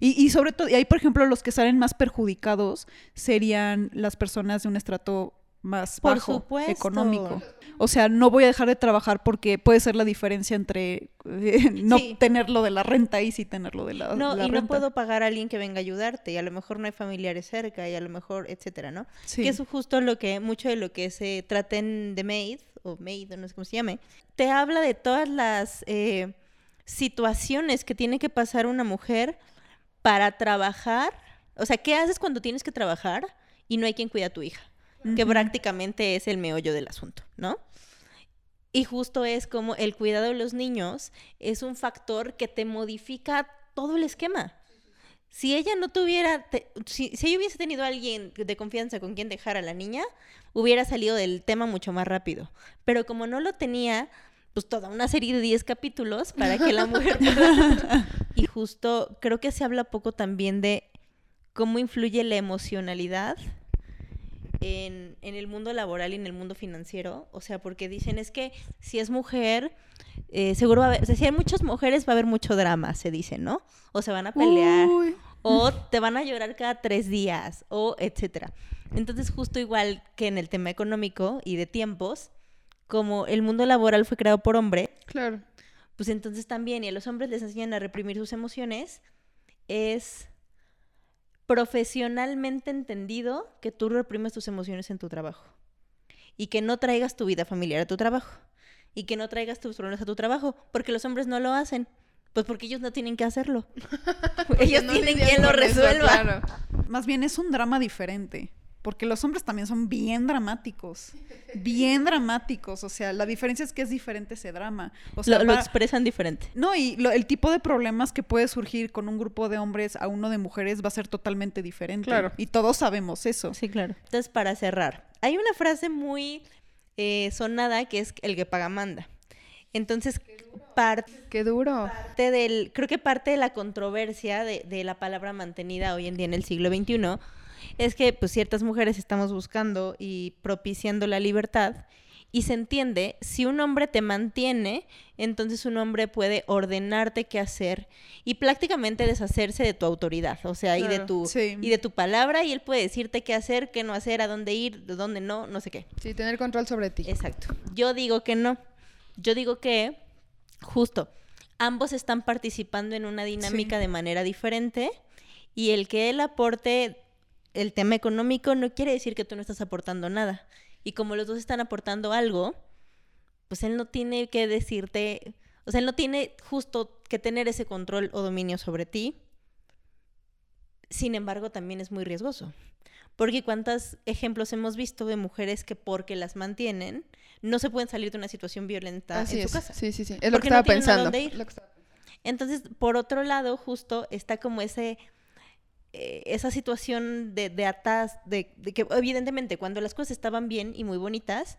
Speaker 3: Y, y sobre todo, y ahí, por ejemplo, los que salen más perjudicados serían las personas de un estrato más
Speaker 4: Por
Speaker 3: bajo,
Speaker 4: supuesto.
Speaker 3: económico. O sea, no voy a dejar de trabajar porque puede ser la diferencia entre eh, no
Speaker 4: Sí.
Speaker 3: tenerlo de la renta y sí tenerlo de la,
Speaker 4: No,
Speaker 3: la
Speaker 4: y no
Speaker 3: renta.
Speaker 4: puedo pagar a alguien que venga a ayudarte y a lo mejor no hay familiares cerca y a lo mejor, etcétera, ¿no?
Speaker 3: Sí.
Speaker 4: Que es justo lo que, mucho de lo que se trata en The Maid, o Maid, o no sé cómo se llame, te habla de todas las eh, situaciones que tiene que pasar una mujer para trabajar. O sea, ¿qué haces cuando tienes que trabajar y no hay quien cuida a tu hija? Que prácticamente es el meollo del asunto, ¿no? Y justo es como el cuidado de los niños es un factor que te modifica todo el esquema. Si ella no tuviera, te- si, si ella hubiese tenido a alguien de confianza con quien dejar a la niña, hubiera salido del tema mucho más rápido. Pero como no lo tenía, pues toda una serie de 10 capítulos para que la mujer... y justo creo que se habla poco también de cómo influye la emocionalidad en, en el mundo laboral y en el mundo financiero. O sea, porque dicen es que si es mujer, eh, seguro va a haber, o sea, si hay muchas mujeres va a haber mucho drama, se dice, ¿no? O se van a pelear,
Speaker 3: Uy.
Speaker 4: o te van a llorar cada tres días, o etcétera. Entonces, justo igual que en el tema económico y de tiempos, como el mundo laboral fue creado por hombre,
Speaker 5: Claro.
Speaker 4: pues entonces también, y a los hombres les enseñan a reprimir sus emociones, es profesionalmente entendido que tú reprimes tus emociones en tu trabajo. Y que no traigas tu vida familiar a tu trabajo. Y que no traigas tus problemas a tu trabajo. Porque los hombres no lo hacen. Pues porque ellos no tienen que hacerlo. ellos
Speaker 5: No
Speaker 4: tienen quien lo resuelva.
Speaker 5: claro.
Speaker 3: Más bien es un drama diferente. Porque los hombres también son bien dramáticos. Bien dramáticos. O sea, la diferencia es que es diferente ese drama. O sea,
Speaker 4: lo, expresan diferente.
Speaker 3: No, y lo- el tipo de problemas que puede surgir con un grupo de hombres a uno de mujeres va a ser totalmente diferente.
Speaker 5: Claro.
Speaker 3: Y todos sabemos eso.
Speaker 4: Sí, claro. Entonces, para cerrar, hay una frase muy eh, sonada que es el que paga manda. Entonces, parte
Speaker 5: Qué duro.
Speaker 4: parte del, creo que parte de la controversia de, de la palabra mantenida hoy en día en el siglo XXI es que pues ciertas mujeres estamos buscando y propiciando la libertad y se entiende, si un hombre te mantiene, entonces un hombre puede ordenarte qué hacer y prácticamente deshacerse de tu autoridad, o sea, y de tu
Speaker 3: sí.
Speaker 4: y de tu palabra y él puede decirte qué hacer, qué no hacer, a dónde ir, de dónde no, no sé qué.
Speaker 5: Sí, tener control sobre ti.
Speaker 4: Exacto. Yo digo que no. Yo digo que, justo, ambos están participando en una dinámica de manera diferente y el que él aporte el tema económico no quiere decir que tú no estás aportando nada. Y como los dos están aportando algo, pues él no tiene que decirte, o sea, él no tiene justo que tener ese control o dominio sobre ti. Sin embargo, también es muy riesgoso. Porque cuántos ejemplos hemos visto de mujeres que porque las mantienen no se pueden salir de una situación violenta
Speaker 5: Así
Speaker 4: en
Speaker 5: es.
Speaker 4: su casa.
Speaker 5: Sí, sí, sí. Es lo que
Speaker 4: no
Speaker 5: estaba pensando.
Speaker 4: dónde ir.
Speaker 5: Lo que estaba-
Speaker 4: Entonces, por otro lado, justo está como ese eh, esa situación de, de atas, de, de que evidentemente cuando las cosas estaban bien y muy bonitas,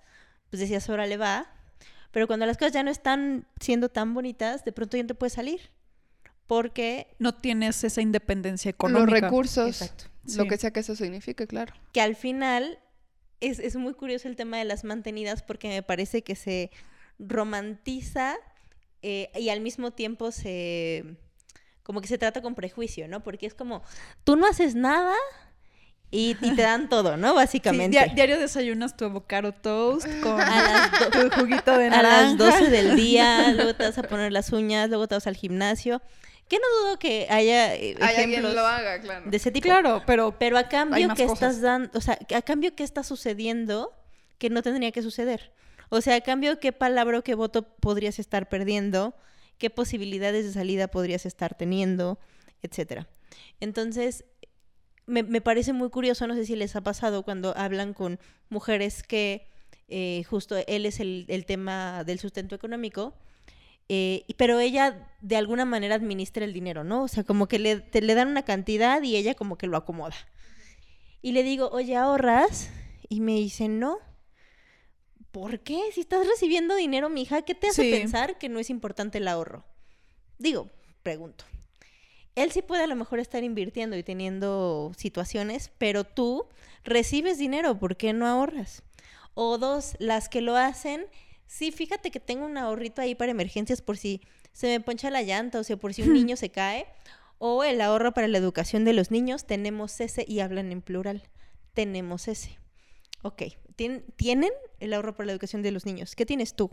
Speaker 4: pues decías, ahora le va, pero cuando las cosas ya no están siendo tan bonitas, de pronto ya no te puedes salir, porque
Speaker 3: No tienes esa independencia
Speaker 5: Los
Speaker 3: económica.
Speaker 5: recursos,
Speaker 4: Exacto.
Speaker 5: lo
Speaker 3: Sí.
Speaker 5: que sea que eso signifique, claro.
Speaker 4: que al final es, es muy curioso el tema de las mantenidas porque me parece que se romantiza eh, y al mismo tiempo se como que se trata con prejuicio, ¿no? Porque es como, tú no haces nada y, y te dan todo, ¿no?
Speaker 3: Sí,
Speaker 4: Básicamente.
Speaker 3: dia- diario desayunas tu avocado toast con
Speaker 4: A
Speaker 3: tu juguito de
Speaker 4: a
Speaker 3: naranja.
Speaker 4: las 12 del día, luego te vas a poner las uñas, luego te vas al gimnasio. Que no dudo que haya eh,
Speaker 5: Hay alguien
Speaker 4: ejemplos
Speaker 5: lo haga, claro.
Speaker 4: de ese tipo.
Speaker 3: Claro, pero
Speaker 4: Pero a cambio que
Speaker 3: cosas.
Speaker 4: estás dando, o sea, a cambio que está sucediendo que no tendría que suceder. O sea, a cambio qué palabra o qué voto podrías estar perdiendo, qué posibilidades de salida podrías estar teniendo, etcétera. Entonces, me, me parece muy curioso, no sé si les ha pasado cuando hablan con mujeres que eh, justo él es el, el tema del sustento económico, eh, pero ella de alguna manera administra el dinero, ¿no? O sea, como que le, te- le dan una cantidad y ella como que lo acomoda. Y le digo, oye, ¿ahorras? Y me dice, no. ¿Por qué? Si estás recibiendo dinero, mija, ¿qué te hace
Speaker 3: Sí.
Speaker 4: pensar que no es importante el ahorro? Digo, pregunto. Él sí puede a lo mejor estar invirtiendo y teniendo situaciones, pero tú recibes dinero, ¿por qué no ahorras? O dos, las que lo hacen, sí, fíjate que tengo un ahorrito ahí para emergencias por si se me poncha la llanta o sea, por si un niño se cae. O el ahorro para la educación de los niños, tenemos ese y hablan en plural. Tenemos ese. Ok, ¿tien- ¿tienen el ahorro para la educación de los niños? ¿Qué tienes tú?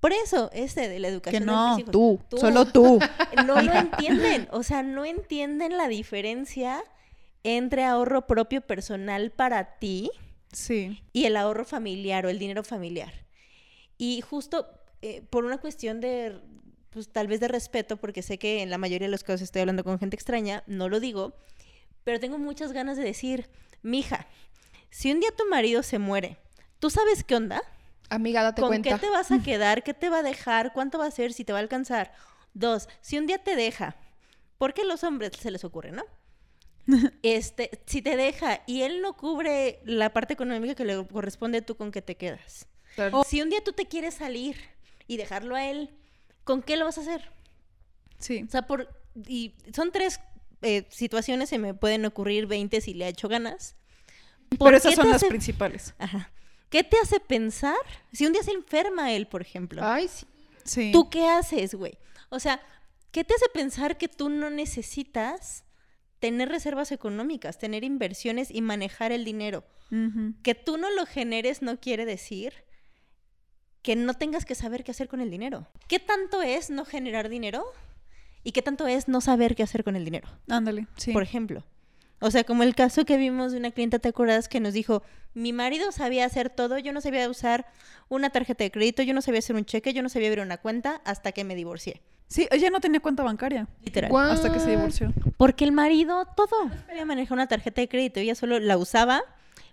Speaker 4: Por eso, ese de la
Speaker 3: que
Speaker 4: educación de
Speaker 3: no,
Speaker 4: hijos.
Speaker 3: tú, solo tú.
Speaker 4: No lo entienden, o sea, no entienden la diferencia entre ahorro propio personal para ti
Speaker 3: Sí.
Speaker 4: y el ahorro familiar o el dinero familiar. Y justo eh, por una cuestión de, pues tal vez de respeto, porque sé que en la mayoría de los casos estoy hablando con gente extraña, no lo digo, pero tengo muchas ganas de decir, mija, si un día tu marido se muere, ¿tú sabes qué onda?
Speaker 5: Amiga, date
Speaker 4: ¿Con
Speaker 5: cuenta.
Speaker 4: qué te vas a quedar? ¿Qué te va a dejar? ¿Cuánto va a ser? ¿Si te va a alcanzar? Dos, si un día te deja, ¿por qué a los hombres se les ocurre, no? este, si te deja y él no cubre la parte económica que le corresponde, ¿tú con qué te quedas?
Speaker 5: Claro.
Speaker 4: Si un día tú te quieres salir y dejarlo a él, ¿con qué lo vas a hacer?
Speaker 3: Sí.
Speaker 4: O sea, por, y son tres eh, situaciones, se me pueden ocurrir 20 si le ha hecho ganas. ¿Por
Speaker 3: Pero esas son las principales.
Speaker 4: Ajá. ¿Qué te hace pensar si un día se enferma él, por ejemplo?
Speaker 5: Ay, sí.
Speaker 3: Sí.
Speaker 4: ¿Tú qué haces, güey? O sea, ¿qué te hace pensar que tú no necesitas tener reservas económicas, tener inversiones y manejar el dinero? Que tú no lo generes no quiere decir que no tengas que saber qué hacer con el dinero. ¿Qué tanto es no generar dinero? ¿Y qué tanto es no saber qué hacer con el dinero?
Speaker 3: Ándale, sí.
Speaker 4: Por ejemplo. O sea, como el caso que vimos de una clienta, ¿te acuerdas? Que nos dijo, mi marido sabía hacer todo, yo no sabía usar una tarjeta de crédito, yo no sabía hacer un cheque, yo no sabía abrir una cuenta hasta que me divorcié.
Speaker 3: Sí, ella no tenía cuenta bancaria
Speaker 4: Literal.
Speaker 3: Hasta que se divorció.
Speaker 4: Porque el marido todo. Sabía manejar una tarjeta de crédito, ella solo la usaba,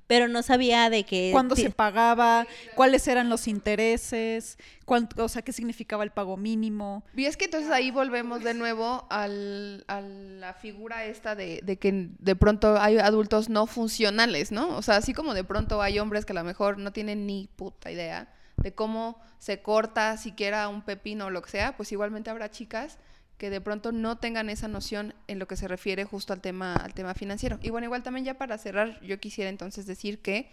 Speaker 4: pero no sabía de que...
Speaker 3: Cuándo se pagaba, cuáles eran los intereses, cuánto, o sea, qué significaba el pago mínimo.
Speaker 5: Y es que entonces ahí volvemos de nuevo al, a la figura esta de, de que de pronto hay adultos no funcionales, ¿no? O sea, así como de pronto hay hombres que a lo mejor no tienen ni puta idea de cómo se corta siquiera un pepino o lo que sea, pues igualmente habrá chicas que de pronto no tengan esa noción en lo que se refiere justo al tema, al tema financiero. Y bueno, igual también ya para cerrar, yo quisiera entonces decir que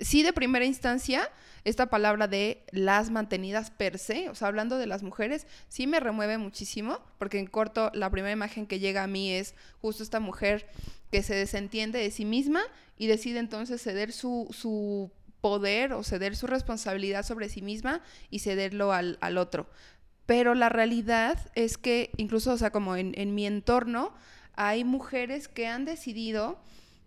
Speaker 5: sí de primera instancia, esta palabra de las mantenidas per se, o sea, hablando de las mujeres, sí me remueve muchísimo, porque en corto la primera imagen que llega a mí es justo esta mujer que se desentiende de sí misma y decide entonces ceder su, su poder o ceder su responsabilidad sobre sí misma y cederlo al, al otro. Pero la realidad es que incluso, o sea, como en, mi entorno, hay mujeres que han decidido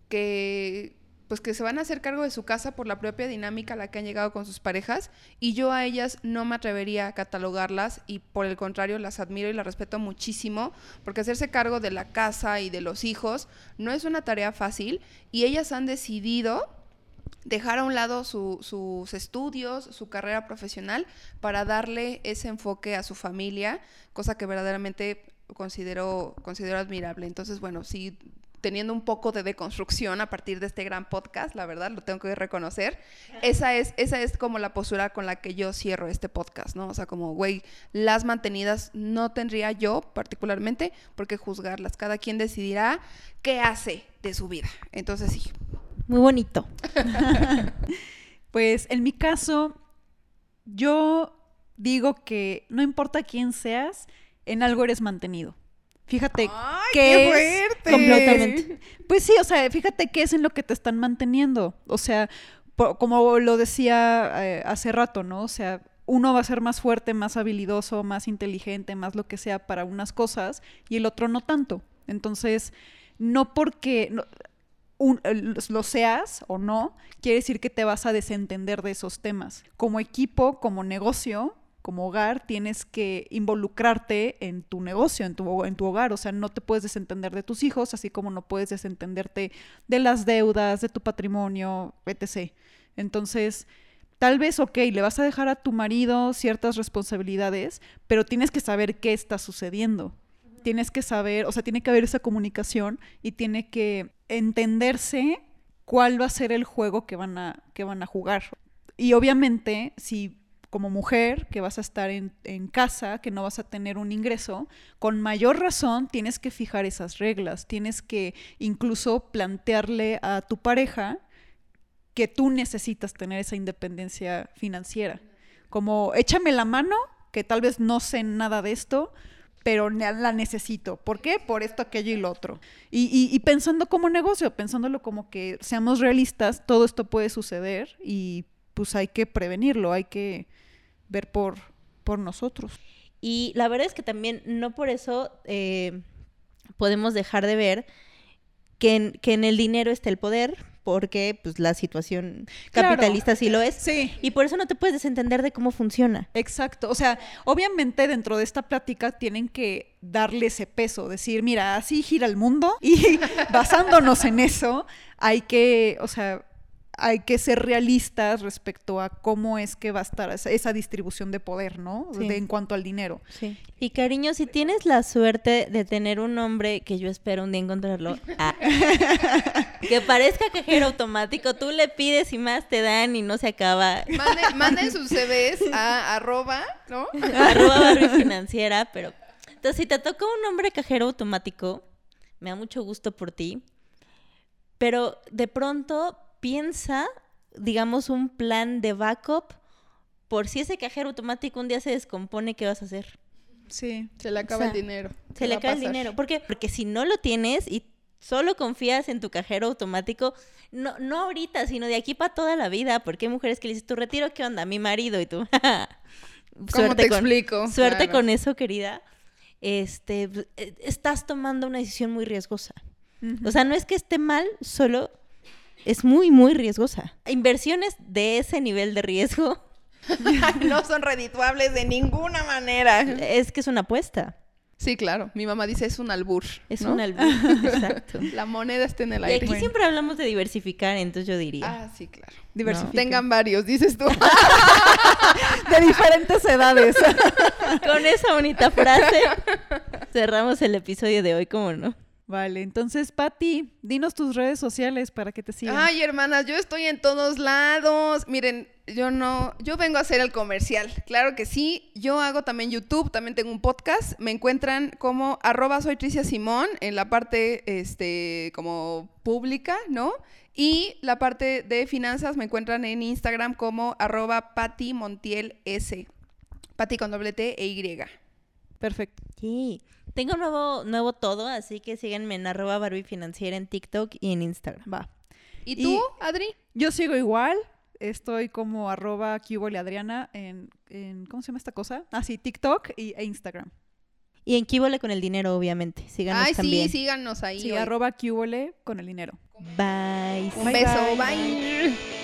Speaker 5: que pues que se van a hacer cargo de su casa por la propia dinámica a la que han llegado con sus parejas y yo a ellas no me atrevería a catalogarlas y por el contrario las admiro y las respeto muchísimo porque hacerse cargo de la casa y de los hijos no es una tarea fácil y ellas han decidido dejar a un lado su- sus estudios, su carrera profesional, para darle ese enfoque a su familia, cosa que verdaderamente considero, considero admirable. Entonces, bueno, sí, teniendo un poco de deconstrucción a partir de este gran podcast, la verdad, lo tengo que reconocer, esa es, esa es como la postura con la que yo cierro este podcast, ¿no? O sea, como, güey, las mantenidas no tendría yo particularmente por qué juzgarlas. Cada quien decidirá qué hace de su vida. Entonces, sí,
Speaker 4: Muy bonito.
Speaker 3: Pues en mi caso, yo digo que no importa quién seas, en algo eres mantenido. Fíjate que
Speaker 5: qué
Speaker 3: es
Speaker 5: fuerte!
Speaker 3: completamente. Pues sí, o sea, fíjate qué es en lo que te están manteniendo. O sea, como lo decía eh, hace rato, ¿no? O sea, uno va a ser más fuerte, más habilidoso, más inteligente, más lo que sea para unas cosas y el otro no tanto. Entonces, no porque no- un- el- lo seas o no, quiere decir que te vas a desentender de esos temas. Como equipo, como negocio, como hogar, tienes que involucrarte en tu negocio, en tu, en tu hogar. O sea, no te puedes desentender de tus hijos, así como no puedes desentenderte de las deudas, de tu patrimonio, etc. Entonces, tal vez, ok, le vas a dejar a tu marido ciertas responsabilidades, pero tienes que saber qué está sucediendo. Tienes que saber, o sea, tiene que haber esa comunicación y tiene que entenderse cuál va a ser el juego que van a, que van a jugar. Y obviamente, si como mujer que vas a estar en, en casa, que no vas a tener un ingreso, con mayor razón tienes que fijar esas reglas, tienes que incluso plantearle a tu pareja que tú necesitas tener esa independencia financiera. Como échame la mano, que tal vez no sé nada de esto, pero la necesito. ¿Por qué? Por esto, aquello y lo otro. Y pensando como negocio, pensándolo como que seamos realistas, todo esto puede suceder y pues hay que prevenirlo, hay que ver por, por nosotros.
Speaker 4: Y la verdad es que también no por eso eh, podemos dejar de ver que en, que en el dinero está el poder, porque pues la situación
Speaker 3: Claro.
Speaker 4: capitalista sí lo es.
Speaker 3: Sí.
Speaker 4: Y por eso no te puedes desentender de cómo funciona.
Speaker 3: Exacto, o sea, obviamente dentro de esta plática tienen que darle ese peso, decir, mira, así gira el mundo y basándonos en eso, hay que, o sea, hay que ser realistas respecto a cómo es que va a estar esa, esa distribución de poder, ¿no?
Speaker 4: Sí.
Speaker 3: De- en cuanto al dinero.
Speaker 4: Sí. Y cariño, si tienes la suerte de tener un hombre que yo espero un día encontrarlo, ah, que parezca cajero automático, tú le pides y más te dan y no se acaba.
Speaker 5: Manden, manden sus CVs a arroba, ¿no?
Speaker 4: Arroba financiera, pero. Entonces, si te toca un hombre cajero automático, me da mucho gusto por ti. Pero de pronto piensa, digamos, un plan de backup por si ese cajero automático un día se descompone, ¿qué vas a hacer?
Speaker 3: Sí.
Speaker 5: Se le acaba
Speaker 4: O sea,
Speaker 5: el dinero.
Speaker 4: Se
Speaker 5: ¿Qué
Speaker 4: le acaba el dinero. ¿Por qué? Porque si no lo tienes y solo confías en tu cajero automático, no, no ahorita, sino de aquí para toda la vida, porque hay mujeres que le dices, tu retiro, ¿qué onda? Mi marido y tú.
Speaker 5: ¿Cómo te explico?
Speaker 4: Suerte
Speaker 5: Claro.
Speaker 4: con eso, querida. Este, eh, estás tomando una decisión muy riesgosa. O sea, no es que esté mal, solo es muy, muy riesgosa. Inversiones de ese nivel de riesgo
Speaker 5: no son redituables de ninguna manera.
Speaker 4: es que es una apuesta.
Speaker 5: Sí, claro. Mi mamá dice es un albur.
Speaker 4: Es
Speaker 5: ¿no?
Speaker 4: un albur. Exacto.
Speaker 5: La moneda está en el
Speaker 4: Y
Speaker 5: aire.
Speaker 4: aquí siempre hablamos de diversificar, entonces yo diría.
Speaker 5: Ah, sí, claro.
Speaker 3: Diversifiquen.
Speaker 5: Tengan varios, dices tú.
Speaker 3: De diferentes edades.
Speaker 4: Con esa bonita frase cerramos el episodio de hoy, ¿cómo no?
Speaker 3: Vale, entonces, Patti, dinos tus redes sociales para que te sigan.
Speaker 5: Ay, hermanas, yo estoy en todos lados. Miren, yo no, yo vengo a hacer el comercial. Claro que sí. Yo hago también YouTube, también tengo un podcast. Me encuentran como arroba soy Tricia Simón en la parte, este, como pública, ¿no? Y la parte de finanzas me encuentran en Instagram como arroba Pati Montiel S. Pati con doble T e Y.
Speaker 3: Perfecto.
Speaker 4: Sí. Tengo nuevo, nuevo todo, así que síganme en arroba Barbie Financiera en TikTok y en Instagram.
Speaker 3: Va.
Speaker 5: ¿Y
Speaker 3: Y-
Speaker 5: tú, Adri?
Speaker 3: Yo sigo igual. Estoy como arroba Cubole Adriana en, en- ¿cómo se llama esta cosa? Ah, sí, TikTok y, e Instagram.
Speaker 4: Y en Kibole con el dinero, obviamente. Síganos
Speaker 5: Ay,
Speaker 4: también.
Speaker 5: sí, síganos ahí.
Speaker 3: Sí, arroba Cubole con el dinero.
Speaker 4: Bye.
Speaker 5: Un
Speaker 3: Bye,
Speaker 5: beso,
Speaker 3: bye.
Speaker 5: bye.